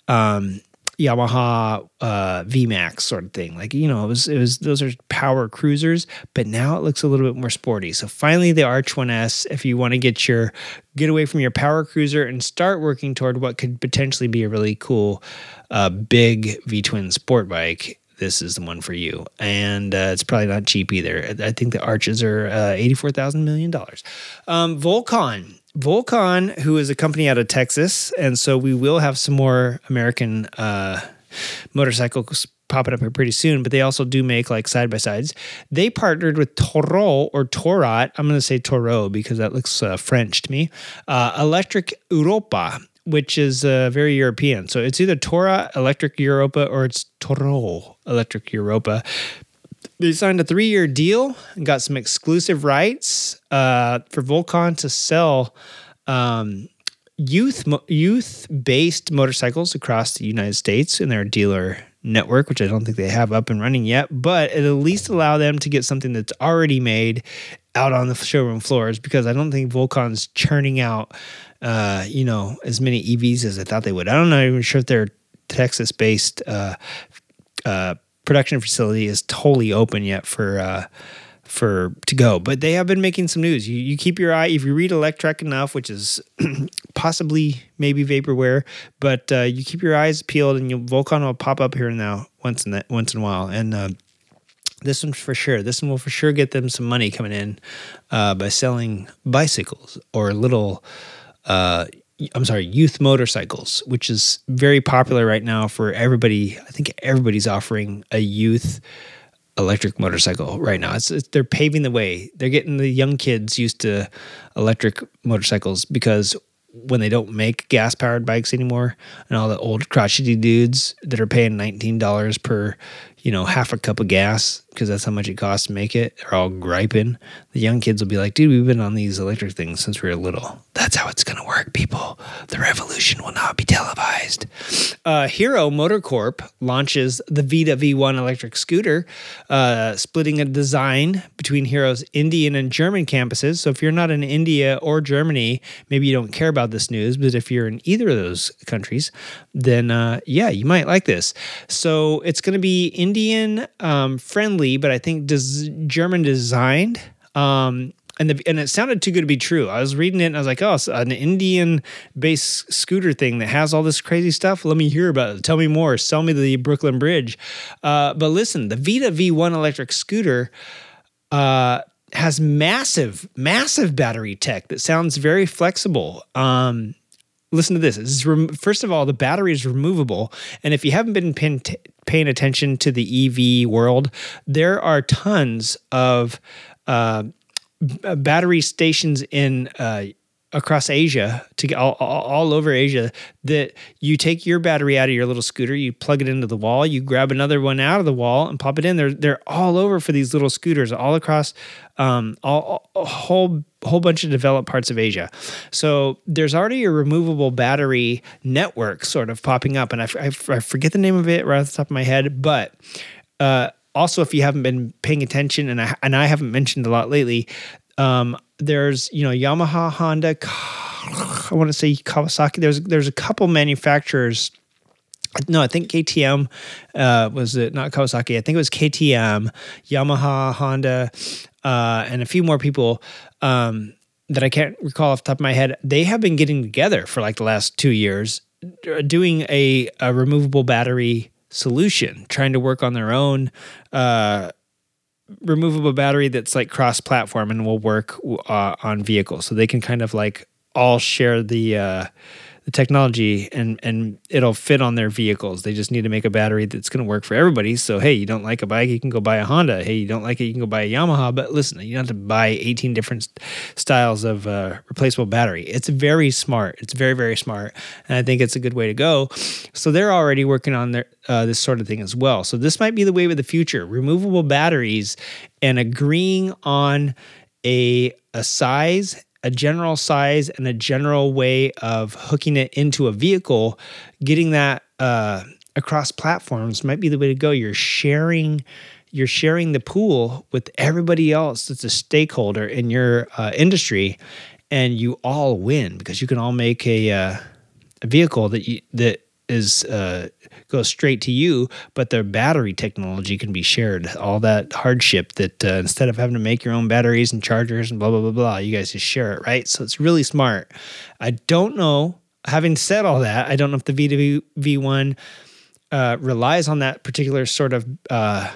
Um, Yamaha uh, VMAX sort of thing. Like you know, it was it was those are power cruisers, but now it looks a little bit more sporty. So finally, the Arch 1S, if you want to get your get away from your power cruiser and start working toward what could potentially be a really cool uh, big V twin sport bike, this is the one for you. And uh, it's probably not cheap either. I think the arches are uh, $84,000 million. Um, Volcon. Volcon, who is a company out of Texas. And so we will have some more American uh, motorcycles popping up here pretty soon, but they also do make like side by sides. They partnered with Toro or Torrot. I'm going to say Toro because that looks uh, French to me. Uh, Electric Europa which is uh, very European. So it's either Tora Electric Europa or it's Toro Electric Europa. They signed a three year deal and got some exclusive rights uh, for Volcon to sell um, youth youth based motorcycles across the United States in their dealer network, which I don't think they have up and running yet, but at least allow them to get something that's already made out on the showroom floors because I don't think Volcon's churning out uh, you know, as many EVs as I thought they would. I don't know even sure if they're Texas based uh, uh, production facility is totally open yet for uh, for to go, but they have been making some news. You, you keep your eye if you read Electrek enough, which is possibly maybe vaporware, but uh, you keep your eyes peeled, and you Volcon will pop up here and now once in that once in a while, and uh, this one for sure. This one will for sure get them some money coming in uh, by selling bicycles or little uh, I'm sorry, youth motorcycles, which is very popular right now for everybody. I think everybody's offering a youth electric motorcycle right now. It's, it's, they're paving the way. They're getting the young kids used to electric motorcycles because when they don't make gas powered bikes anymore, and all the old crotchety dudes that are paying nineteen dollars per, you know, half a cup of gas because that's how much it costs to make it, are all griping. The young kids will be like, "Dude, we've been on these electric things since we were little. That's how it's gonna work, people. The revolution will not be televised." Uh, Hero MotoCorp launches the Vida V1 electric scooter, uh, splitting a design between Hero's Indian and German campuses. So if you're not in India or Germany, maybe you don't care about this news, but if you're in either of those countries, then uh, yeah, you might like this. So it's going to be Indian um, friendly, but I think des- German designed. Um, and the, and it sounded too good to be true. I was reading it and I was like, oh, an Indian based scooter thing that has all this crazy stuff. Let me hear about it. Tell me more. Sell me the Brooklyn Bridge. Uh, but listen, the Vida V1 electric scooter uh, has massive, massive battery tech that sounds very flexible. Um, listen to this. rem- first of all, the battery is removable, and if you haven't been pin- t- paying attention to the EV world, there are tons of uh, battery stations in uh, across Asia to all, all, over Asia that you take your battery out of your little scooter, you plug it into the wall, you grab another one out of the wall and pop it in. They're they're all over for these little scooters, all across um, all, a whole whole bunch of developed parts of Asia. So there's already a removable battery network sort of popping up, and I, I, I forget the name of it right off the top of my head, but. Uh, also, if you haven't been paying attention, and I and I haven't mentioned a lot lately, Um, there's you know Yamaha, Honda, I want to say Kawasaki. There's there's a couple manufacturers. No, I think KTM uh, was it not Kawasaki. I think it was KTM, Yamaha, Honda, uh, and a few more people um, that I can't recall off the top of my head. They have been getting together for like the last two years, doing a, a removable battery solution, trying to work on their own uh, removable battery that's like cross platform and will work uh, on vehicles. So they can kind of like all share the uh, the technology and and it'll fit on their vehicles. They just need to make a battery that's going to work for everybody. So hey, you don't like a bike, you can go buy a Honda. Hey, you don't like it, you can go buy a Yamaha. But listen, you don't have to buy 18 different styles of uh, replaceable battery. It's very smart. It's very very smart, and I think it's a good way to go. So they're already working on their uh, this sort of thing as well. So this might be the wave of the future: removable batteries and agreeing on a a size a general size and a general way of hooking it into a vehicle, getting that uh, across platforms might be the way to go. You're sharing you're sharing the pool with everybody else that's a stakeholder in your uh, industry, and you all win because you can all make a, uh, a vehicle that you, that is uh, goes straight to you, but their battery technology can be shared. All that hardship that uh, instead of having to make your own batteries and chargers and blah blah blah blah, you guys just share it, right? So it's really smart. I don't know. Having said all that, I don't know if the VW V1 uh, relies on that particular sort of uh,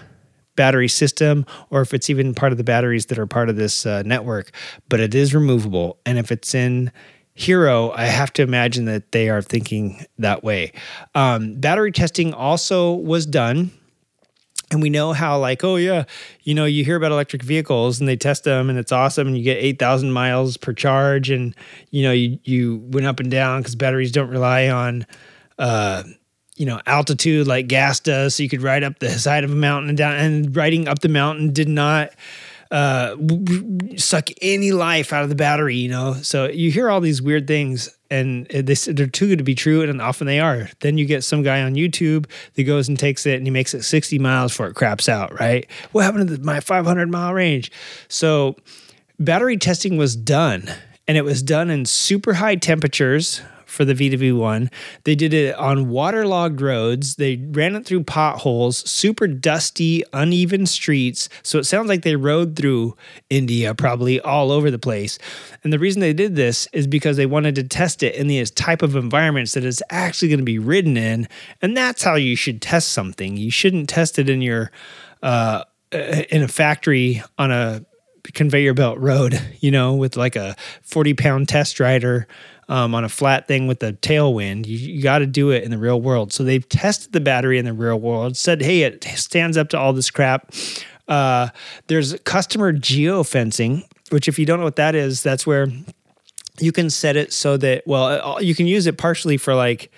battery system or if it's even part of the batteries that are part of this uh, network, but it is removable. And if it's in Hero, I have to imagine that they are thinking that way. Um, battery testing also was done. And we know how, like, oh, yeah, you know, you hear about electric vehicles and they test them and it's awesome and you get 8,000 miles per charge. And, you know, you, you went up and down because batteries don't rely on, uh, you know, altitude like gas does. So you could ride up the side of a mountain and down. And riding up the mountain did not uh, suck any life out of the battery, you know. So you hear all these weird things, and they they're too good to be true, and often they are. Then you get some guy on YouTube that goes and takes it and he makes it 60 miles before it craps out. Right? What happened to my 500 mile range? So battery testing was done, and it was done in super high temperatures for the VW1. They did it on waterlogged roads. They ran it through potholes, super dusty, uneven streets. So it sounds like they rode through India, probably all over the place. And the reason they did this is because they wanted to test it in these type of environments that it's actually going to be ridden in. And that's how you should test something. You shouldn't test it in your uh, in a factory on a conveyor belt road, you know, with like a 40 pound test rider um, on a flat thing with a tailwind. You, you got to do it in the real world. So they've tested the battery in the real world, said, hey, it stands up to all this crap. Uh, there's customer geofencing, which, if you don't know what that is, that's where you can set it so that, well, uh, you can use it partially for like,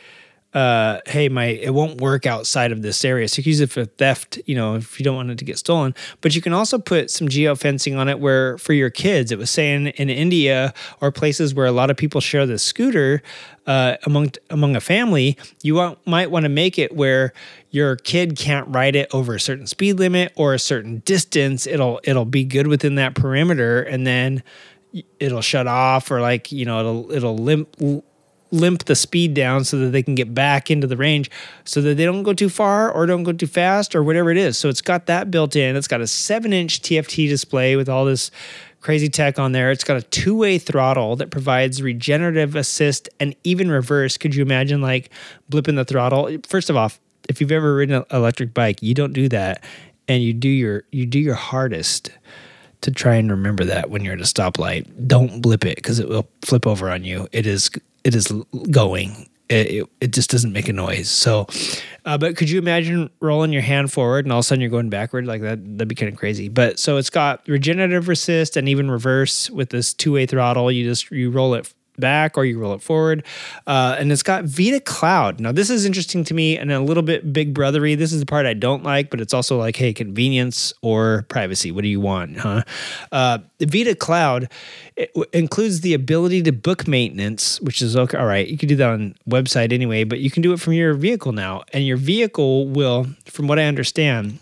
uh, hey, my it won't work outside of this area. So you can use it for theft, you know, if you don't want it to get stolen. But you can also put some geofencing on it where for your kids, it was saying in India or places where a lot of people share the scooter uh, among among a family, you want, might want to make it where your kid can't ride it over a certain speed limit or a certain distance. It'll it'll be good within that perimeter, and then it'll shut off or like you know it'll it'll limp limp the speed down so that they can get back into the range so that they don't go too far or don't go too fast or whatever it is. So it's got that built in. It's got a seven inch TFT display with all this crazy tech on there. It's got a two way throttle that provides regenerative assist and even reverse. Could you imagine like blipping the throttle? First of all, if you've ever ridden an electric bike, you don't do that and you do your you do your hardest to try and remember that when you're at a stoplight. Don't blip it because it will flip over on you. It is it is going. It, it, it just doesn't make a noise. So, uh, but could you imagine rolling your hand forward and all of a sudden you're going backward like that? That'd be kind of crazy. But so it's got regenerative resist and even reverse with this two way throttle. You just you roll it back or you roll it forward. Uh, and it's got Vida Cloud. Now, this is interesting to me and a little bit big brothery. This is the part I don't like, but it's also like, hey, convenience or privacy. What do you want? Huh? Uh, Vida Cloud includes the ability to book maintenance, which is okay. All right, you can do that on website anyway, but you can do it from your vehicle now. And your vehicle will, from what I understand,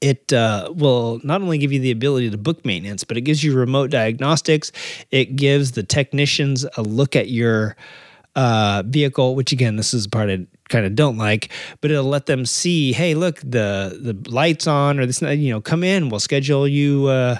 it uh, will not only give you the ability to book maintenance, but it gives you remote diagnostics. It gives the technicians a look at your uh, vehicle, which again, this is the part I kind of don't like, but it'll let them see, hey, look, the the lights on, or this, you know, come in. We'll schedule you uh,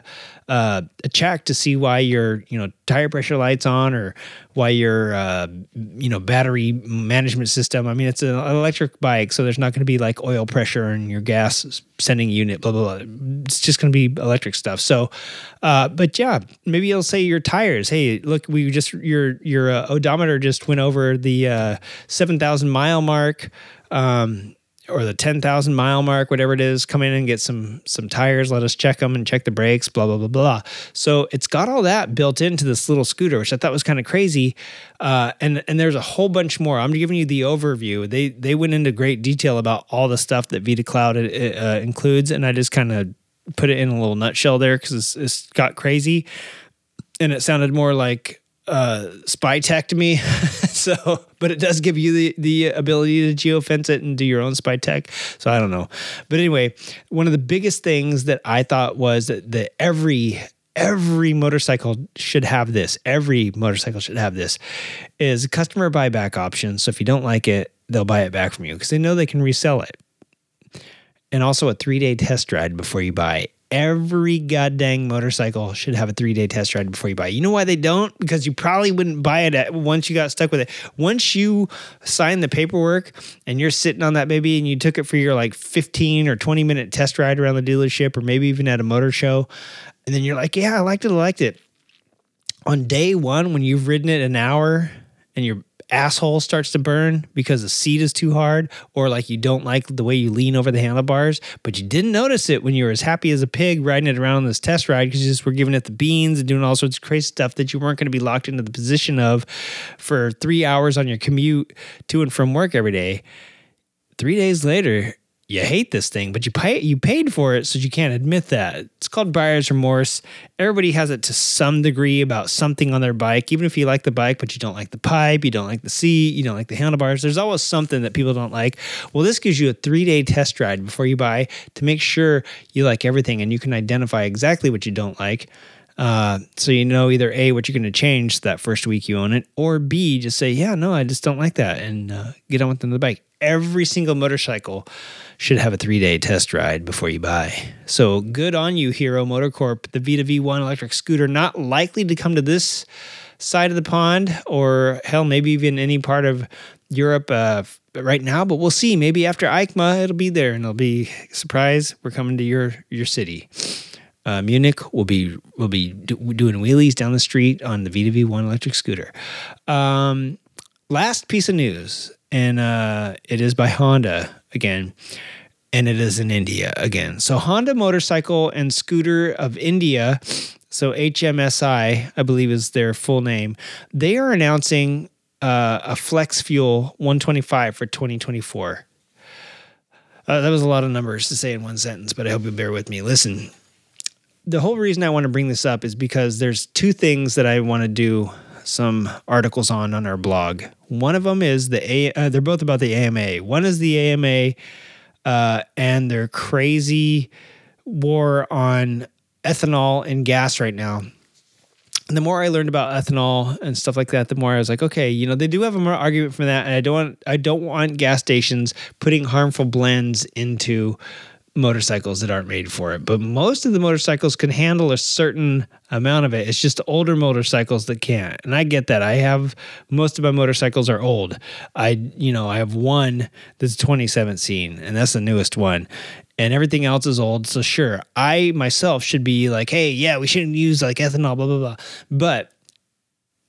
uh, a check to see why your you know tire pressure lights on, or why your uh, you know battery management system. I mean, it's an electric bike, so there's not going to be like oil pressure in your gas sending unit. Blah blah blah. It's just going to be electric stuff. So, uh, but yeah, maybe it'll say your tires. Hey, look, we just your your uh, odometer just went over the uh, seven thousand mile mark. Um, or the 10,000 mile mark, whatever it is, come in and get some some tires, let us check them and check the brakes, blah blah blah blah. So it's got all that built into this little scooter, which I thought was kind of crazy. Uh, and and there's a whole bunch more. I'm giving you the overview. They they went into great detail about all the stuff that Vida Cloud uh, uh includes, and I just kind of put it in a little nutshell there because it's, it's got crazy, and it sounded more like uh, spy tech to me. so, but it does give you the, the ability to geofence it and do your own spy tech. So I don't know. But anyway, one of the biggest things that I thought was that, that every every motorcycle should have this. Every motorcycle should have this is a customer buyback option. So if you don't like it, they'll buy it back from you because they know they can resell it. And also a three day test ride before you buy every goddamn motorcycle should have a three day test ride before you buy it. You know why they don't? Because you probably wouldn't buy it at, once you got stuck with it. Once you sign the paperwork and you're sitting on that baby and you took it for your like 15 or 20 minute test ride around the dealership or maybe even at a motor show, and then you're like, yeah, I liked it, I liked it. On day one, when you've ridden it an hour and you're asshole starts to burn because the seat is too hard or like you don't like the way you lean over the handlebars, but you didn't notice it when you were as happy as a pig riding it around on this test ride because you just were giving it the beans and doing all sorts of crazy stuff that you weren't going to be locked into the position of for three hours on your commute to and from work every day. Three days later, you hate this thing, but you pay you paid for it, so you can't admit that. It's called buyer's remorse. Everybody has it to some degree about something on their bike, even if you like the bike, but you don't like the pipe, you don't like the seat, you don't like the handlebars. There's always something that people don't like. Well, this gives you a three day test ride before you buy to make sure you like everything and you can identify exactly what you don't like. Uh, so you know either a what you're going to change that first week you own it, or b just say yeah no I just don't like that and uh, get on with the bike. Every single motorcycle should have a three day test ride before you buy. So good on you, Hero MotoCorp. The Vida V1 electric scooter, not likely to come to this side of the pond or hell, maybe even any part of Europe uh, right now, but we'll see. Maybe after EICMA, it'll be there and it'll be surprise. We're coming to your your city. Uh, Munich will be will be do, doing wheelies down the street on the Vita V1 electric scooter. Um, last piece of news, and uh, it is by Honda again, and it is in India again. So, Honda Motorcycle and Scooter of India, so HMSI, I believe is their full name, they are announcing uh, a Flex Fuel 125 for 2024. Uh, that was a lot of numbers to say in one sentence, but I hope you bear with me. Listen, the whole reason I want to bring this up is because there's two things that I want to do some articles on on our blog. One of them is the A. Uh, they're both about the AMA. One is the AMA uh, and their crazy war on ethanol and gas right now. And the more I learned about ethanol and stuff like that, the more I was like, okay, you know, they do have a more argument for that, and I don't want I don't want gas stations putting harmful blends into motorcycles that aren't made for it. But most of the motorcycles can handle a certain amount of it. It's just older motorcycles that can't. And I get that. I have most of my motorcycles are old. I, you know, I have one that's 2017 and that's the newest one. And everything else is old. So sure, I myself should be like, hey, yeah, we shouldn't use like ethanol, blah, blah, blah. But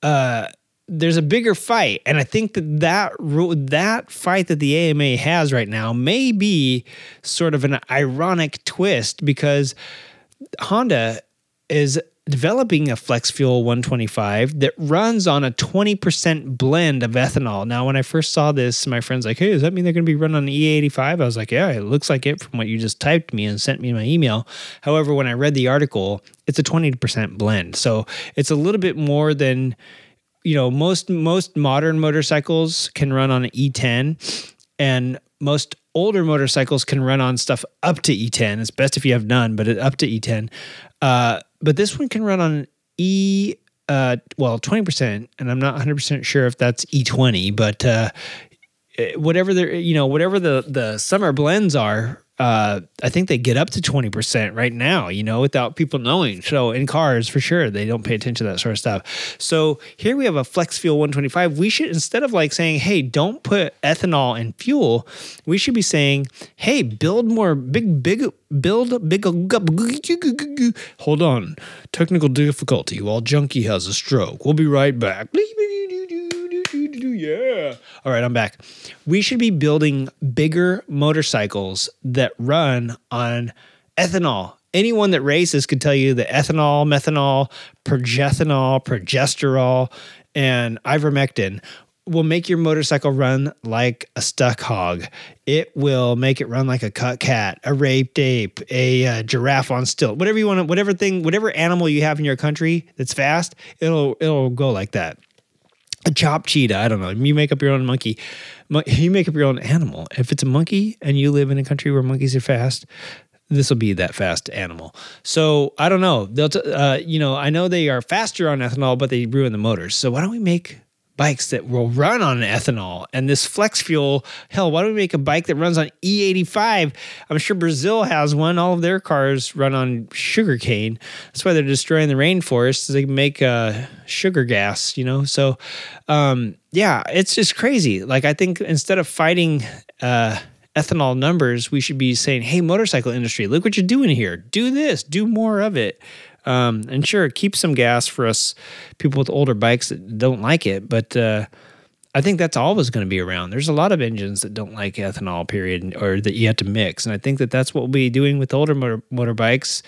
uh there's a bigger fight, and I think that that that fight that the AMA has right now may be sort of an ironic twist because Honda is developing a flex fuel 125 that runs on a 20% blend of ethanol. Now, when I first saw this, my friend's like, Hey, does that mean they're going to be running on E85? I was like, Yeah, it looks like it from what you just typed me and sent me my email. However, when I read the article, it's a 20% blend. So it's a little bit more than you know most most modern motorcycles can run on an E10 and most older motorcycles can run on stuff up to E10. It's best if you have none, but up to E10. Uh, but this one can run on E, uh, well, 20%. And I'm not 100% sure if that's E20, but uh, eh, whatever the, you know, whatever the, the summer blends are, uh, I think they get up to 20% right now, you know, without people knowing. So in cars, for sure, they don't pay attention to that sort of stuff. So here we have a Flex Fuel 125. We should, instead of like saying, hey, don't put ethanol in fuel, we should be saying, hey, build more big, big, build big. Hold on. Technical difficulty while Junkie has a stroke. We'll be right back. Yeah. All right, I'm back. We should be building bigger motorcycles that run on ethanol. Anyone that races could tell you that ethanol, methanol, progethanol, progesterol, and ivermectin will make your motorcycle run like a stuck hog. It will make it run like a cut cat, a raped ape, a uh, giraffe on stilt, whatever you want, whatever thing, whatever animal you have in your country that's fast, it'll it'll go like that a chopped cheetah. I don't know. You make up your own monkey. You make up your own animal. If it's a monkey and you live in a country where monkeys are fast, this will be that fast animal. So I don't know. They'll, t- uh, you know, I know they are faster on ethanol, but they ruin the motors. So why don't we make bikes that will run on ethanol and this flex fuel. Hell, why don't we make a bike that runs on E85? I'm sure Brazil has one. All of their cars run on sugarcane. That's why they're destroying the rainforest. So they can make uh, sugar gas, you know? So, um, yeah, it's just crazy. Like, I think instead of fighting, uh, ethanol numbers, we should be saying, hey, motorcycle industry, look what you're doing here. Do this, do more of it. Um, and sure, keep some gas for us people with older bikes that don't like it, but uh, I think that's always going to be around. There's a lot of engines that don't like ethanol, period, or that you have to mix, and I think that that's what we'll be doing with older motor- motorbikes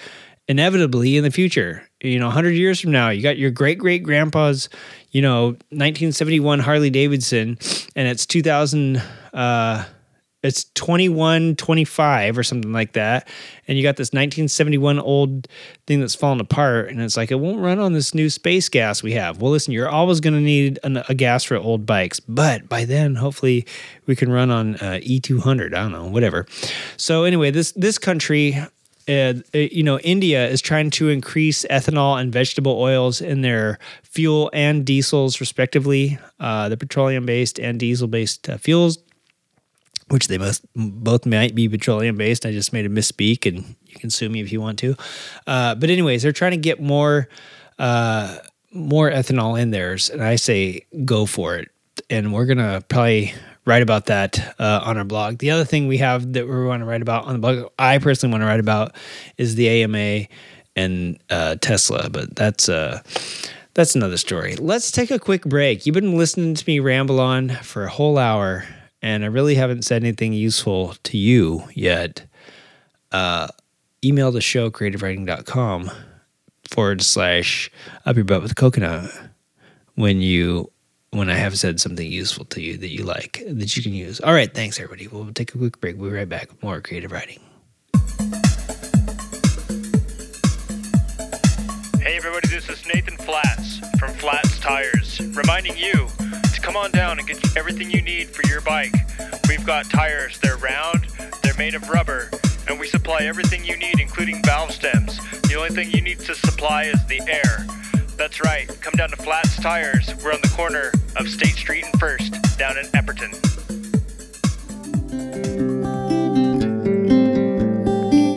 inevitably in the future. You know, 100 years from now, you got your great great grandpa's, you know, 1971 Harley Davidson, and it's 2000. Uh, it's 2125 or something like that. And you got this 1971 old thing that's falling apart and it's like it won't run on this new space gas we have. Well listen you're always going to need an, a gas for old bikes but by then hopefully we can run on uh, e200 i don't know whatever. So anyway this this country uh, you know, India is trying to increase ethanol and vegetable oils in their fuel and diesels, respectively. Uh, the petroleum based and diesel based uh, fuels which they must both might be petroleum based. I just made a misspeak, and you can sue me if you want to. Uh, but anyways, they're trying to get more uh, more ethanol in theirs, and I say go for it. And we're gonna probably write about that uh, on our blog. The other thing we have that we want to write about on the blog, I personally want to write about, is the AMA and uh, Tesla. But that's uh, that's another story. Let's take a quick break. You've been listening to me ramble on for a whole hour and I really haven't said anything useful to you yet, uh, email the show creativewriting.com forward slash up your butt with coconut when you when I have said something useful to you that you like that you can use. All right, thanks everybody. We'll take a quick break. We'll be right back with more creative writing. Hey everybody, this is Nathan Flats from Flats Tires, reminding you to come on down and get everything you need for your bike. We've got tires, they're round, they're made of rubber, and we supply everything you need, including valve stems. The only thing you need to supply is the air. That's right, come down to Flats Tires. We're on the corner of State Street and First, down in Epperton.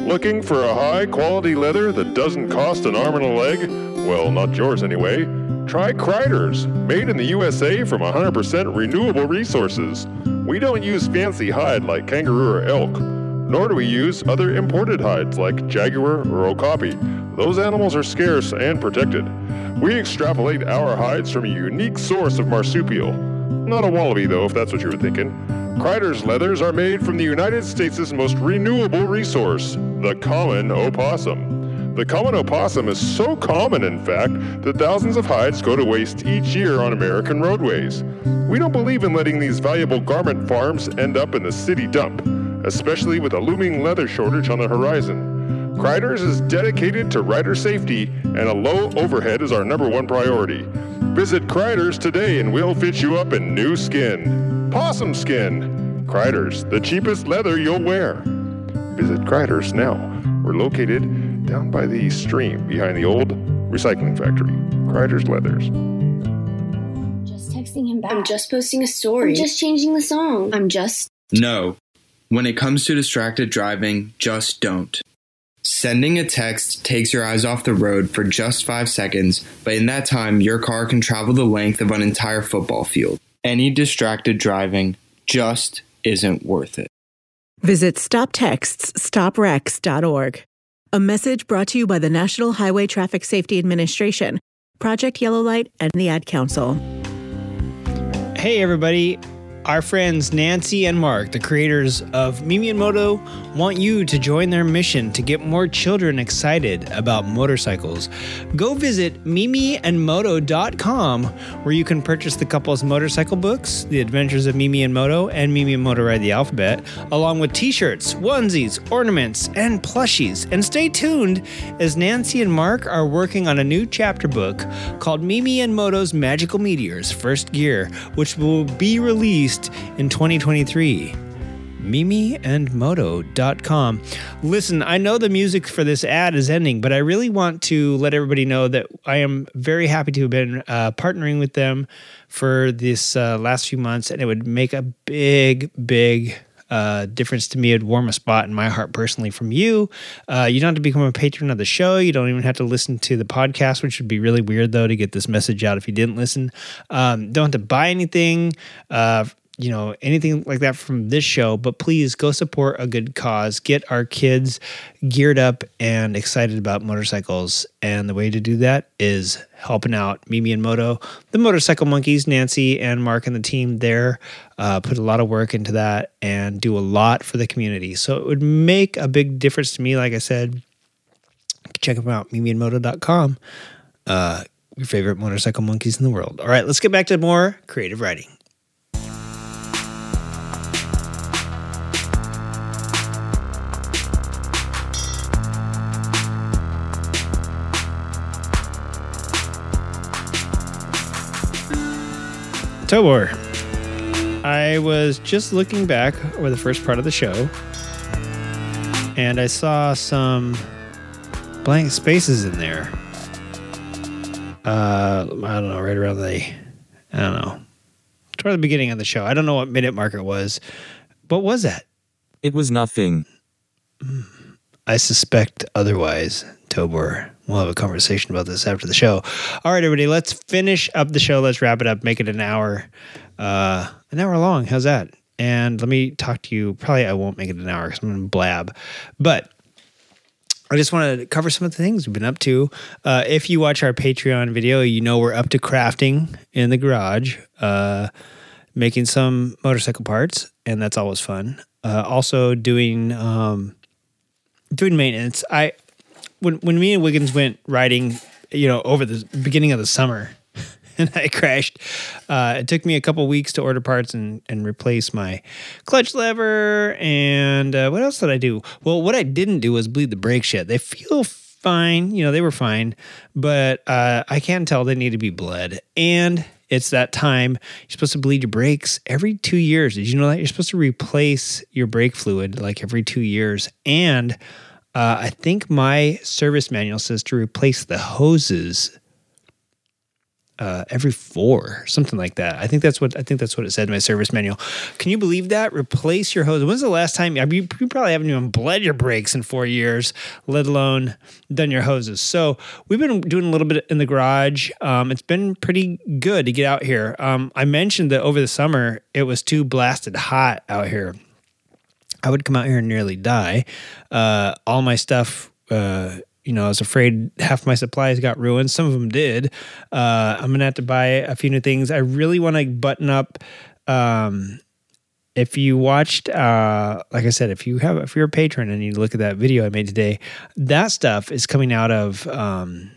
Looking for a high quality leather that doesn't cost an arm and a leg? Well, not yours anyway. Try Kreiders, made in the USA from 100% renewable resources. We don't use fancy hide like kangaroo or elk, nor do we use other imported hides like jaguar or okapi. Those animals are scarce and protected. We extrapolate our hides from a unique source of marsupial. Not a wallaby, though, if that's what you were thinking. Kreiders leathers are made from the United States' most renewable resource, the common opossum. The common opossum is so common, in fact, that thousands of hides go to waste each year on American roadways. We don't believe in letting these valuable garment farms end up in the city dump, especially with a looming leather shortage on the horizon. Kreiders is dedicated to rider safety, and a low overhead is our number one priority. Visit Kreiders today and we'll fit you up in new skin. Possum skin. Kreider's, the cheapest leather you'll wear. Visit Kreider's now. We're located down by the stream behind the old recycling factory. Kreider's Leathers. Just texting him back. I'm just posting a story. I'm just changing the song. I'm just. No. When it comes to distracted driving, just don't. Sending a text takes your eyes off the road for just five seconds, but in that time, your car can travel the length of an entire football field. Any distracted driving just isn't worth it. Visit StopTextsStopWrecks.org. A message brought to you by the National Highway Traffic Safety Administration, Project Yellow Light, and the Ad Council. Hey, everybody. Our friends Nancy and Mark, the creators of Mimi and Moto, want you to join their mission to get more children excited about motorcycles. Go visit mimiandmoto.com where you can purchase the couple's motorcycle books, The Adventures of Mimi and Moto, and Mimi and Moto Ride the Alphabet, along with t shirts, onesies, ornaments, and plushies. And stay tuned as Nancy and Mark are working on a new chapter book called Mimi and Moto's Magical Meteors First Gear, which will be released in 2023 mimiandmoto.com. Listen, I know the music for this ad is ending, but I really want to let everybody know that I am very happy to have been uh, partnering with them for this uh, last few months, and it would make a big, big uh, difference to me. It'd warm a spot in my heart personally from you. Uh, you don't have to become a patron of the show. You don't even have to listen to the podcast, which would be really weird though to get this message out if you didn't listen. Um, don't have to buy anything. Uh, you know anything like that from this show but please go support a good cause. Get our kids geared up and excited about motorcycles. And the way to do that is helping out mimi and moto the motorcycle monkeys nancy and mark and the team there uh, put a lot of work into that and do a lot for the community. So it would make a big difference to me like i said. Check them out mimiandmoto.com uh, your favorite motorcycle monkeys in the world. All right let's get back to more creative writing Tobor, I was just looking back over the first part of the show, and I saw some blank spaces in there. Uh, I don't know, right around the, I don't know, toward the beginning of the show. I don't know what minute mark it was. What was that? It was nothing. I suspect otherwise, Tobor. We'll have a conversation about this after the show. All right, everybody, let's finish up the show. Let's wrap it up, make it an hour, uh, an hour long. How's that? And let me talk to you. Probably I won't make it an hour because I'm going to blab, but I just want to cover some of the things we've been up to. Uh, if you watch our Patreon video, you know we're up to crafting in the garage, uh, making some motorcycle parts, and that's always fun. Uh, also doing um, doing maintenance. I when when me and Wiggins went riding, you know, over the beginning of the summer, and I crashed. Uh, it took me a couple weeks to order parts and and replace my clutch lever. And uh, what else did I do? Well, what I didn't do was bleed the brakes yet. They feel fine, you know, they were fine, but uh, I can tell they need to be bled. And it's that time you're supposed to bleed your brakes every two years. Did you know that you're supposed to replace your brake fluid like every two years? And uh, I think my service manual says to replace the hoses uh, every four, something like that. I think that's what I think that's what it said in my service manual. Can you believe that? Replace your hose. When's the last time? I mean, you probably haven't even bled your brakes in four years, let alone done your hoses. So we've been doing a little bit in the garage. Um, it's been pretty good to get out here. Um, I mentioned that over the summer it was too blasted hot out here. I would come out here and nearly die. Uh, all my stuff, uh, you know, I was afraid half my supplies got ruined. Some of them did. Uh, I'm gonna have to buy a few new things. I really want to button up. Um, if you watched, uh, like I said, if you have, if you're a patron and you look at that video I made today, that stuff is coming out of. Um,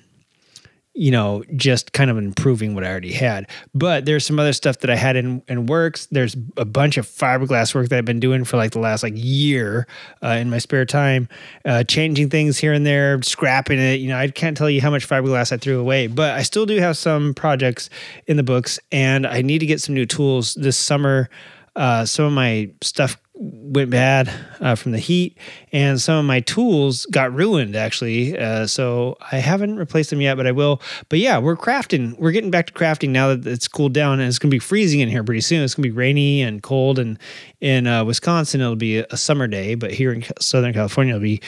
you know, just kind of improving what I already had. But there's some other stuff that I had in, in works. There's a bunch of fiberglass work that I've been doing for like the last like year uh, in my spare time, uh, changing things here and there, scrapping it. You know, I can't tell you how much fiberglass I threw away, but I still do have some projects in the books, and I need to get some new tools this summer. uh, some of my stuff went bad uh, from the heat, and some of my tools got ruined actually. Uh, so I haven't replaced them yet, but I will. But yeah, we're crafting. We're getting back to crafting now that it's cooled down, and it's going to be freezing in here pretty soon. It's going to be rainy and cold, and in uh, Wisconsin it'll be a summer day, but here in Southern California it'll be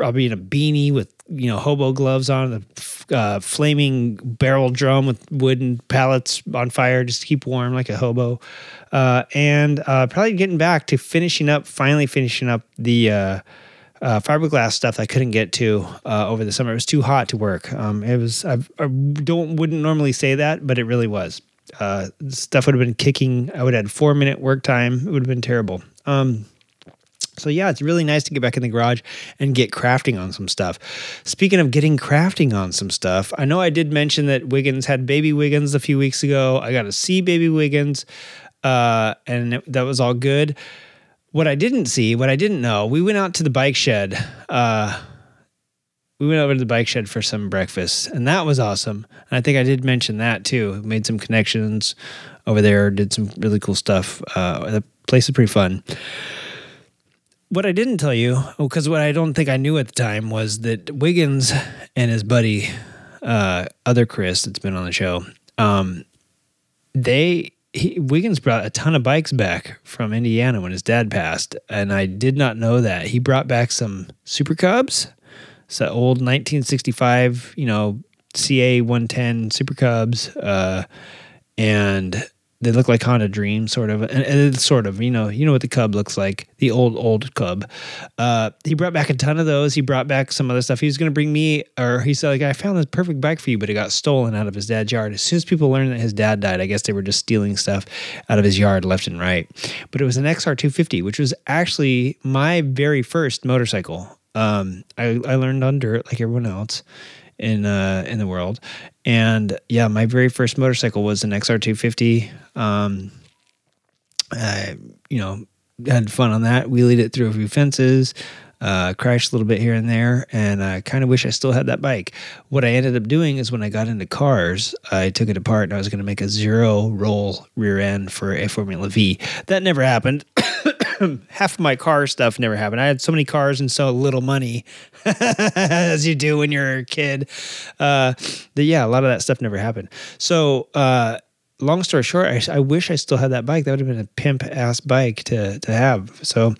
I'll be in a beanie with you know hobo gloves on, the uh, flaming barrel drum with wooden pallets on fire just to keep warm like a hobo, uh, and uh, probably getting back to finishing up, finally finishing up the. Uh, uh, fiberglass stuff I couldn't get to uh, over the summer. It was too hot to work. Um, it was I, I don't wouldn't normally say that, but it really was. stuff would have been kicking. I would have had four minute work time. It would have been terrible. Um, so yeah, it's really nice to get back in the garage and get crafting on some stuff. Speaking of getting crafting on some stuff, I know I did mention that Wiggins had baby Wiggins a few weeks ago. I got to see baby Wiggins, uh, and it, that was all good. What I didn't see, what I didn't know, we went out to the bike shed. Uh, we went over to the bike shed for some breakfast, and that was awesome. And I think I did mention that too. Made some connections over there, did some really cool stuff. Uh, the place is pretty fun what I didn't tell you, because what I don't think I knew at the time was that Wiggins and his buddy, uh, other Chris that's been on the show, um, they he, Wiggins brought a ton of bikes back from Indiana when his dad passed, and I did not know that. He brought back some Super Cubs, so old 1965, you know, CA 110 Super Cubs, uh, and they look like Honda Dream, sort of, and, and it's sort of, you know, you know what the Cub looks like, the old old Cub. Uh, he brought back a ton of those. He brought back some other stuff. He was going to bring me, or he said, like, I found this perfect bike for you, but it got stolen out of his dad's yard. As soon as people learned that his dad died, I guess they were just stealing stuff out of his yard left and right. But it was an XR250, which was actually my very first motorcycle. Um, I, I learned on dirt like everyone else in uh, in the world. And yeah, my very first motorcycle was an XR250. Um, I, you know, had fun on that. Wheelied it through a few fences. Uh, crashed a little bit here and there, and I kind of wish I still had that bike. What I ended up doing is when I got into cars, I took it apart and I was going to make a zero roll rear end for a Formula V. That never happened. half of my car stuff never happened. I had so many cars and so little money, as you do when you're a kid. Uh, that yeah, a lot of that stuff never happened. So, uh, long story short, I, I, wish I still had that bike. That would have been a pimp ass bike to to have. So,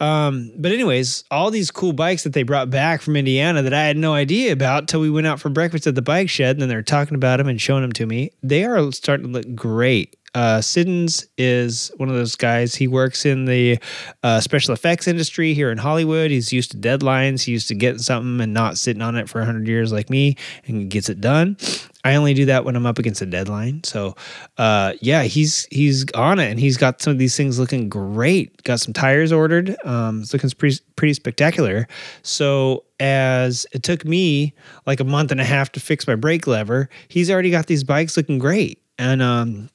um, but anyways, all these cool bikes that they brought back from Indiana that I had no idea about till we went out for breakfast at the bike shed, and then they're talking about them and showing them to me. They are starting to look great uh, Siddons is one of those guys. He works in the uh, special effects industry here in Hollywood. He's used to deadlines. He's used to getting something and not sitting on it for 100 years like me and gets it done. I only do that when I'm up against a deadline. So, uh, yeah, he's he's on it and he's got some of these things looking great. Got some tires ordered. Um, it's looking pretty pretty spectacular. So, as it took me like a month and a half to fix my brake lever, he's already got these bikes looking great. And um,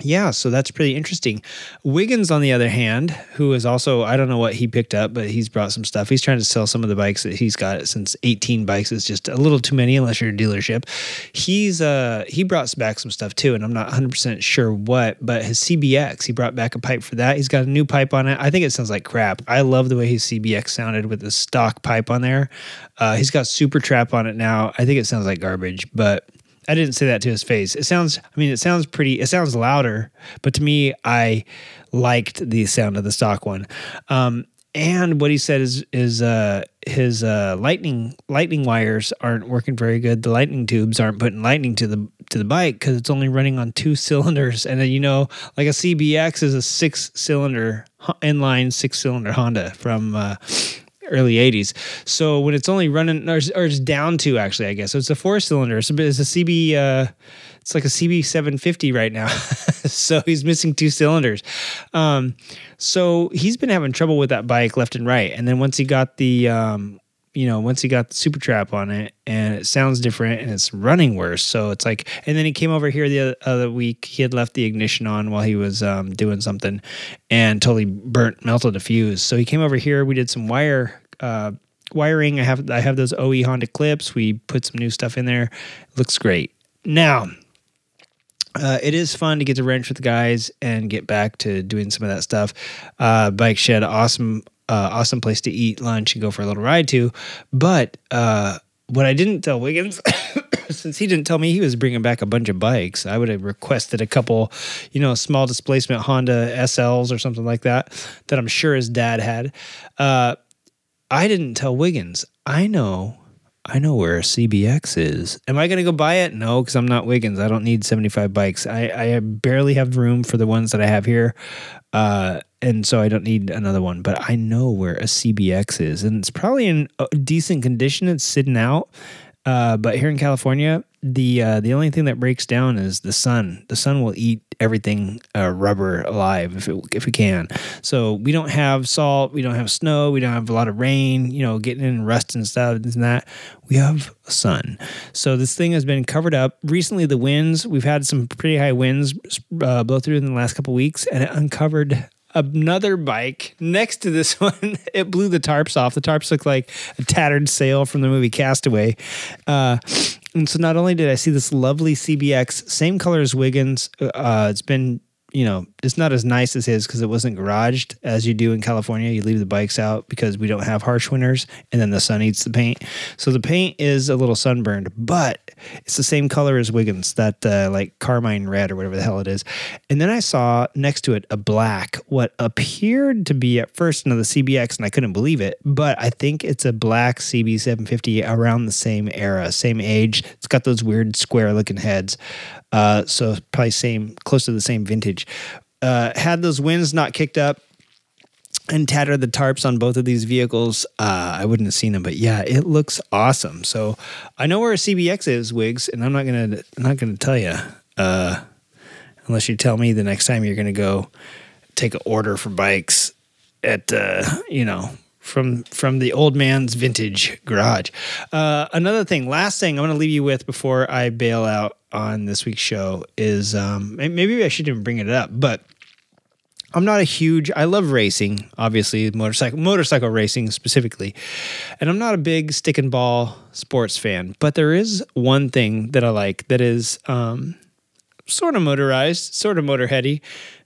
yeah, so that's pretty interesting. Wiggins, on the other hand, who is also, I don't know what he picked up, but he's brought some stuff. He's trying to sell some of the bikes that he's got since 18 bikes is just a little too many unless you're a dealership. He's, uh, he brought back some stuff too, and I'm not 100% sure what, but his CBX, he brought back a pipe for that. He's got a new pipe on it. I think it sounds like crap. I love the way his CBX sounded with the stock pipe on there. Uh, he's got SuperTrapp on it now. I think it sounds like garbage, but I didn't say that to his face. It sounds, I mean, it sounds pretty, it sounds louder, but to me, I liked the sound of the stock one. Um, and what he said is is uh, his uh, lightning lightning wires aren't working very good. The lightning tubes aren't putting lightning to the to the bike because it's only running on two cylinders. And then you know, like a CBX is a six cylinder inline six cylinder Honda from uh, early 80s. So when it's only running, or, or it's down to actually, I guess. So it's a four cylinder. So it's a CB, uh, it's like a CB 750 right now. so he's missing two cylinders. Um, so he's been having trouble with that bike left and right. And then once he got the, um, you know, once he got the SuperTrapp on it and it sounds different and it's running worse. So it's like, and then he came over here the other week. He had left the ignition on while he was um, doing something and totally burnt, melted a fuse. So he came over here. We did some wire, uh, wiring. I have, I have those OE Honda clips. We put some new stuff in there. Looks great. Now, uh, it is fun to get to wrench with the guys and get back to doing some of that stuff. Uh, Bike Shed, awesome, uh, awesome place to eat lunch and go for a little ride to. But uh, what I didn't tell Wiggins, since he didn't tell me he was bringing back a bunch of bikes, I would have requested a couple, you know, small displacement Honda SLs or something like that, that I'm sure his dad had. Uh, I didn't tell Wiggins. I know I know where CBX is. Am I going to go buy it? No, because I'm not Wiggins. I don't need 75 bikes. I, I barely have room for the ones that I have here. Uh, and so I don't need another one. But I know where a CBX is. And it's probably in decent condition. It's sitting out. Uh, but here in California, the uh, the only thing that breaks down is the sun. The sun will eat everything uh, rubber alive if it if it can. So we don't have salt, we don't have snow, we don't have a lot of rain. You know, getting in rust and stuff and that. We have sun. So this thing has been covered up. Recently, the winds we've had some pretty high winds uh, blow through in the last couple weeks, and it uncovered another bike next to this one. It blew the tarps off. The tarps look like a tattered sail from the movie Castaway. Uh, and so not only did I see this lovely CBX, same color as Wiggins, uh, it's been you know, it's not as nice as his because it wasn't garaged as you do in California. You leave the bikes out because we don't have harsh winters and then the sun eats the paint. So the paint is a little sunburned, but it's the same color as Wiggins, that uh, like carmine red or whatever the hell it is. And then I saw next to it a black, what appeared to be at first another CBX, and I couldn't believe it, but I think it's a black CB750 around the same era, same age. It's got those weird square looking heads. Uh, so probably same, close to the same vintage. Uh, had those winds not kicked up and tattered the tarps on both of these vehicles, uh, I wouldn't have seen them. But yeah, it looks awesome. So I know where a CBX is, Wigs, and I'm not gonna I'm not gonna tell you uh, unless you tell me the next time you're gonna go take an order for bikes at uh, you know from from the old man's vintage garage. Uh, another thing, last thing I'm going to leave you with before I bail out on this week's show is um, maybe I shouldn't even bring it up, but I'm not a huge. I love racing, obviously motorcycle motorcycle racing specifically, and I'm not a big stick and ball sports fan. But there is one thing that I like that is um, sort of motorized, sort of motorheady,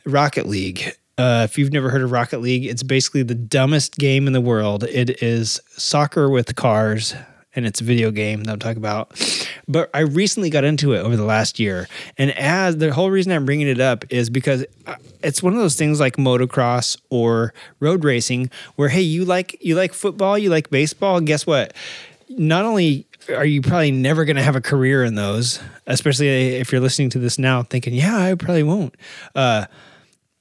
Rocket League. Uh, if you've never heard of Rocket League, it's basically the dumbest game in the world. It is soccer with cars, and it's a video game that I'm talking about. But I recently got into it over the last year, and as the whole reason I'm bringing it up is because uh, it's one of those things like motocross or road racing, where hey, you like you like football, you like baseball. Guess what? Not only are you probably never going to have a career in those, especially if you're listening to this now, thinking, yeah, I probably won't. Uh,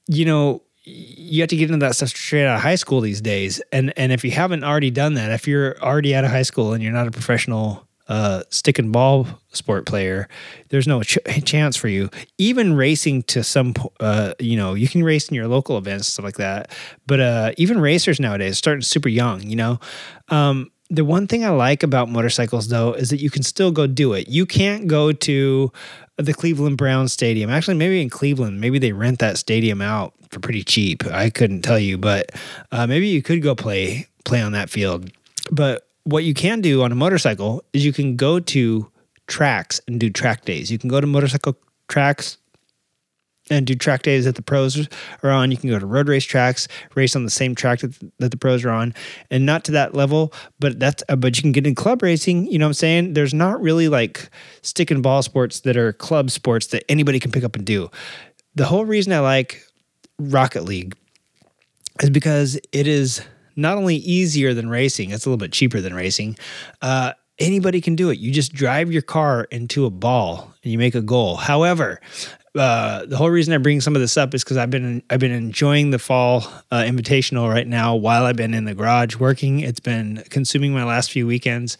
you know, you have to get into that stuff straight out of high school these days. And and if you haven't already done that, if you're already out of high school and you're not a professional uh, stick and ball sport player, there's no ch- chance for you. Even racing to some, uh, you know, you can race in your local events stuff like that. But uh, even racers nowadays starting super young. You know, um, the one thing I like about motorcycles though is that you can still go do it. You can't go to the Cleveland Browns stadium. Actually, maybe in Cleveland, maybe they rent that stadium out for pretty cheap. I couldn't tell you, but uh, maybe you could go play play on that field. But what you can do on a motorcycle is you can go to tracks and do track days. You can go to motorcycle tracks and do track days that the pros are on. You can go to road race tracks, race on the same track that, that the pros are on, and not to that level, but that's uh, but you can get in club racing. You know what I'm saying? There's not really like stick and ball sports that are club sports that anybody can pick up and do. The whole reason I like Rocket League is because it is not only easier than racing, it's a little bit cheaper than racing. Uh, anybody can do it. You just drive your car into a ball and you make a goal. However, uh, the whole reason I bring some of this up is because I've been I've been enjoying the fall uh, invitational right now while I've been in the garage working. It's been consuming my last few weekends.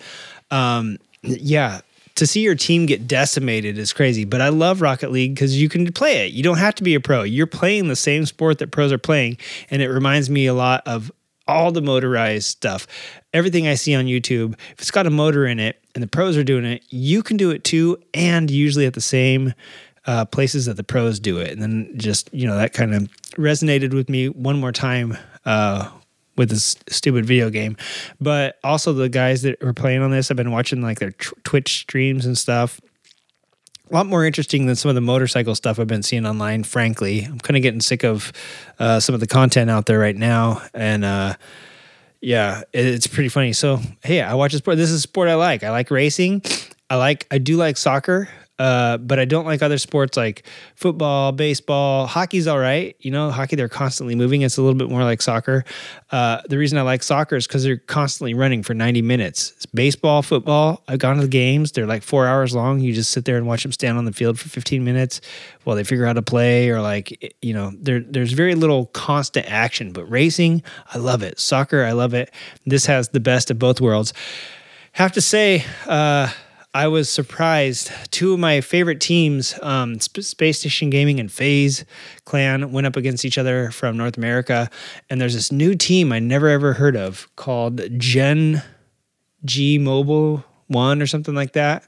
Um, yeah, to see your team get decimated is crazy. But I love Rocket League because you can play it. You don't have to be a pro. You're playing the same sport that pros are playing, and it reminds me a lot of all the motorized stuff. Everything I see on YouTube, if it's got a motor in it and the pros are doing it, you can do it too, and usually at the same uh, places that the pros do it. And then just, you know, that kind of resonated with me one more time uh, with this stupid video game. But also the guys that are playing on this, I've been watching like their tw- Twitch streams and stuff. a lot more interesting than some of the motorcycle stuff I've been seeing online. Frankly, I'm kind of getting sick of uh, some of the content out there right now, and uh, yeah, it's pretty funny. So hey, I watch a sport. This is a sport I like. I like racing. I like. I do like soccer. Uh, but I don't like other sports like football, baseball, hockey's all right. You know, hockey they're constantly moving. It's a little bit more like soccer. Uh, the reason I like soccer is because they're constantly running for 90 minutes. It's baseball, football. I've gone to the games. They're like four hours long. You just sit there and watch them stand on the field for 15 minutes while they figure out to play or like you know there there's very little constant action. But racing, I love it. Soccer, I love it. This has the best of both worlds. Have to say. Uh, I was surprised. Two of my favorite teams, um, Sp- Space Station Gaming and FaZe Clan, went up against each other from North America. And there's this new team I never ever heard of called Gen G Mobile One or something like that.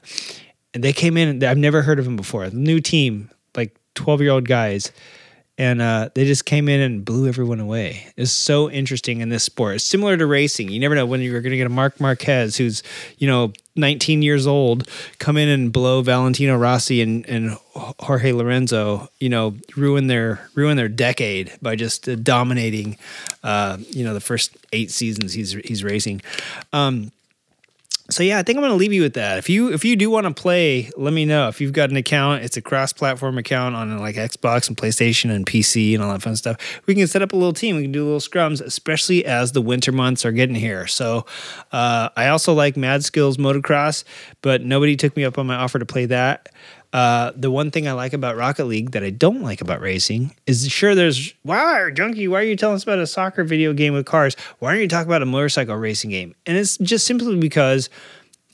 And they came in, I've never heard of them before. New team, like 12 year old guys and uh, they just came in and blew everyone away. It's so interesting in this sport. It's similar to racing. You never know when you're going to get a Marc Marquez who's you know 19 years old come in and blow Valentino Rossi and, and Jorge Lorenzo. You know, ruin their ruin their decade by just uh, dominating. Uh, you know, the first eight seasons he's he's racing. Um, so yeah, I think I'm going to leave you with that. If you if you do want to play, let me know. If you've got an account, it's a cross-platform account on like Xbox and PlayStation and PC and all that fun stuff. We can set up a little team. We can do little scrums, especially as the winter months are getting here. So uh, I also like Mad Skills Motocross, but nobody took me up on my offer to play that. Uh, the one thing I like about Rocket League that I don't like about racing is sure there's wow junkie why are you telling us about a soccer video game with cars? Why aren't you talking about a motorcycle racing game? And it's just simply because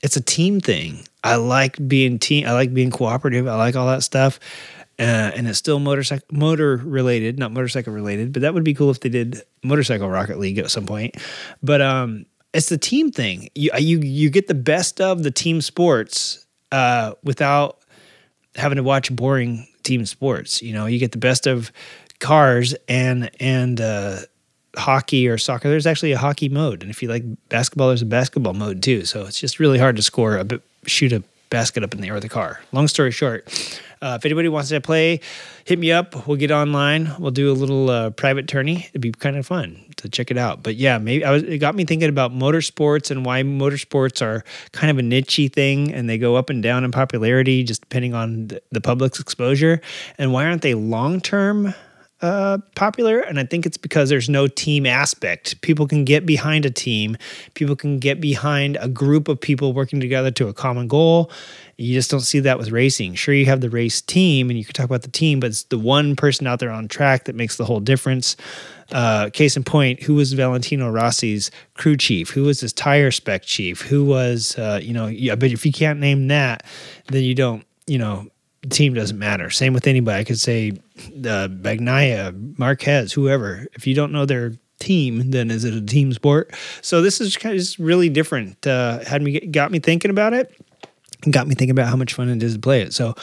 it's a team thing. I like being team I like being cooperative. I like all that stuff. Uh, and it's still motorcycle motor related not motorcycle related but that would be cool if they did motorcycle Rocket League at some point. But um it's the team thing. You you you get the best of the team sports uh, without having to watch boring team sports. You know, you get the best of cars and and uh, hockey or soccer. There's actually a hockey mode, and if you like basketball, there's a basketball mode too. So it's just really hard to score a bit, shoot a basket up in the air with a car. Long story short, uh, if anybody wants to play, hit me up. We'll get online. We'll do a little uh, private tourney. It'd be kind of fun to check it out. But yeah, maybe was, it got me thinking about motorsports and why motorsports are kind of a nichey thing and they go up and down in popularity just depending on the public's exposure. And why aren't they long term? Uh, popular, and I think it's because there's no team aspect. People can get behind a team, people can get behind a group of people working together to a common goal. You just don't see that with racing. Sure, you have the race team, and you can talk about the team, but it's the one person out there on track that makes the whole difference. Uh, case in point, who was Valentino Rossi's crew chief? Who was his tire spec chief? Who was, uh, you know, yeah, but if you can't name that, then you don't, you know, team doesn't matter. Same with anybody. I could say uh, Marquez, whoever. If you don't know their team, then is it a team sport? So this is kind of just really different. Uh, had me got me thinking about it. Got me thinking about how much fun it is to play it. So,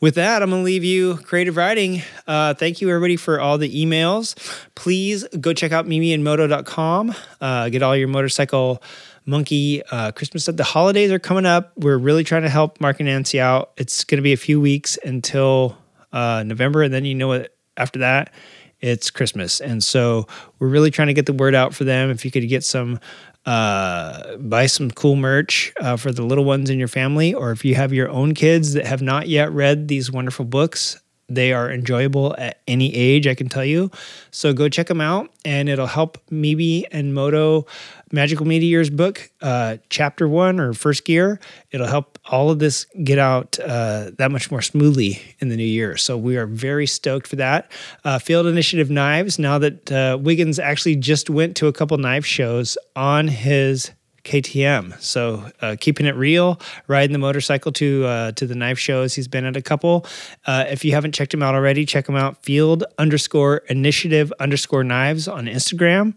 with that, I'm to leave you creative writing. Uh, thank you, everybody, for all the emails. Please go check out mimiandmoto.com. Uh, get all your motorcycle monkey uh, Christmas stuff. The holidays are coming up. We're really trying to help Mark and Nancy out. It's going to be a few weeks until uh, November, and then you know what? After that, it's Christmas, and so we're really trying to get the word out for them. If you could get some, uh, buy some cool merch uh, for the little ones in your family, or if you have your own kids that have not yet read these wonderful books, they are enjoyable at any age, I can tell you. So go check them out, and it'll help Mimi and Moto Magical Meteors book, uh, chapter one or first gear. It'll help all of this get out uh, that much more smoothly in the new year. So we are very stoked for that. Uh, Field Initiative Knives, now that uh, Wiggins actually just went to a couple knife shows on his KTM. So uh, keeping it real, riding the motorcycle to uh, to the knife shows. He's been at a couple. Uh, if you haven't checked him out already, check him out. Field underscore initiative underscore knives on Instagram,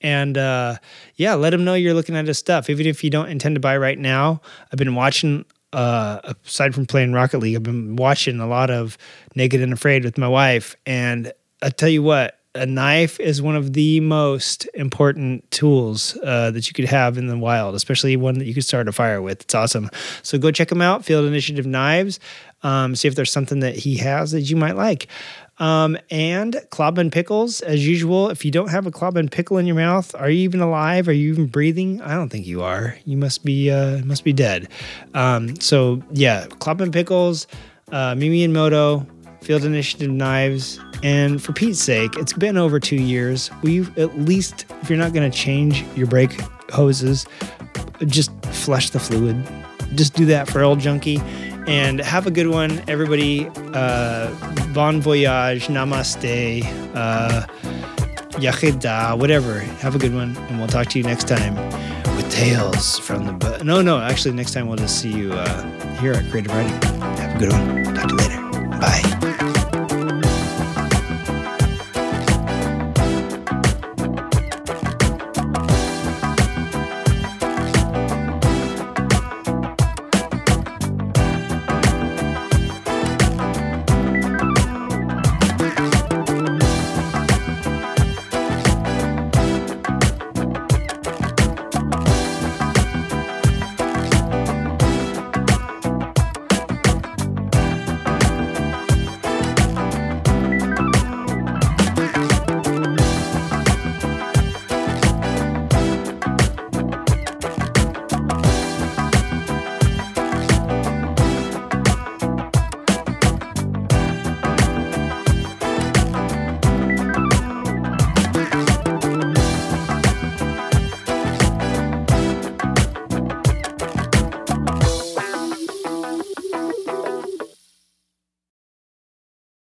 and uh, yeah, let him know you're looking at his stuff. Even if you don't intend to buy right now, I've been watching. Uh, aside from playing Rocket League, I've been watching a lot of Naked and Afraid with my wife, and I tell you what, a knife is one of the most important tools uh, that you could have in the wild, especially one that you could start a fire with. It's awesome. So go check him out, Field Initiative Knives. Um, see if there's something that he has that you might like. Um, and Clobman Pickles, as usual. If you don't have a Clobman pickle in your mouth, are you even alive? Are you even breathing? I don't think you are. You must be uh, must be dead. Um, so yeah, Clobman Pickles, uh, Mimi and Moto, Field Initiative Knives, and for Pete's sake, it's been over two years. We've at least, if you're not going to change your brake hoses, just flush the fluid. Just do that for old junkie and have a good one, everybody. Uh, bon voyage, namaste, uh, yachida, whatever. Have a good one, and we'll talk to you next time with tales from the. Bu- no, no, actually, next time we'll just see you uh, here at Creative Writing. Have a good one. Talk to you later. Bye.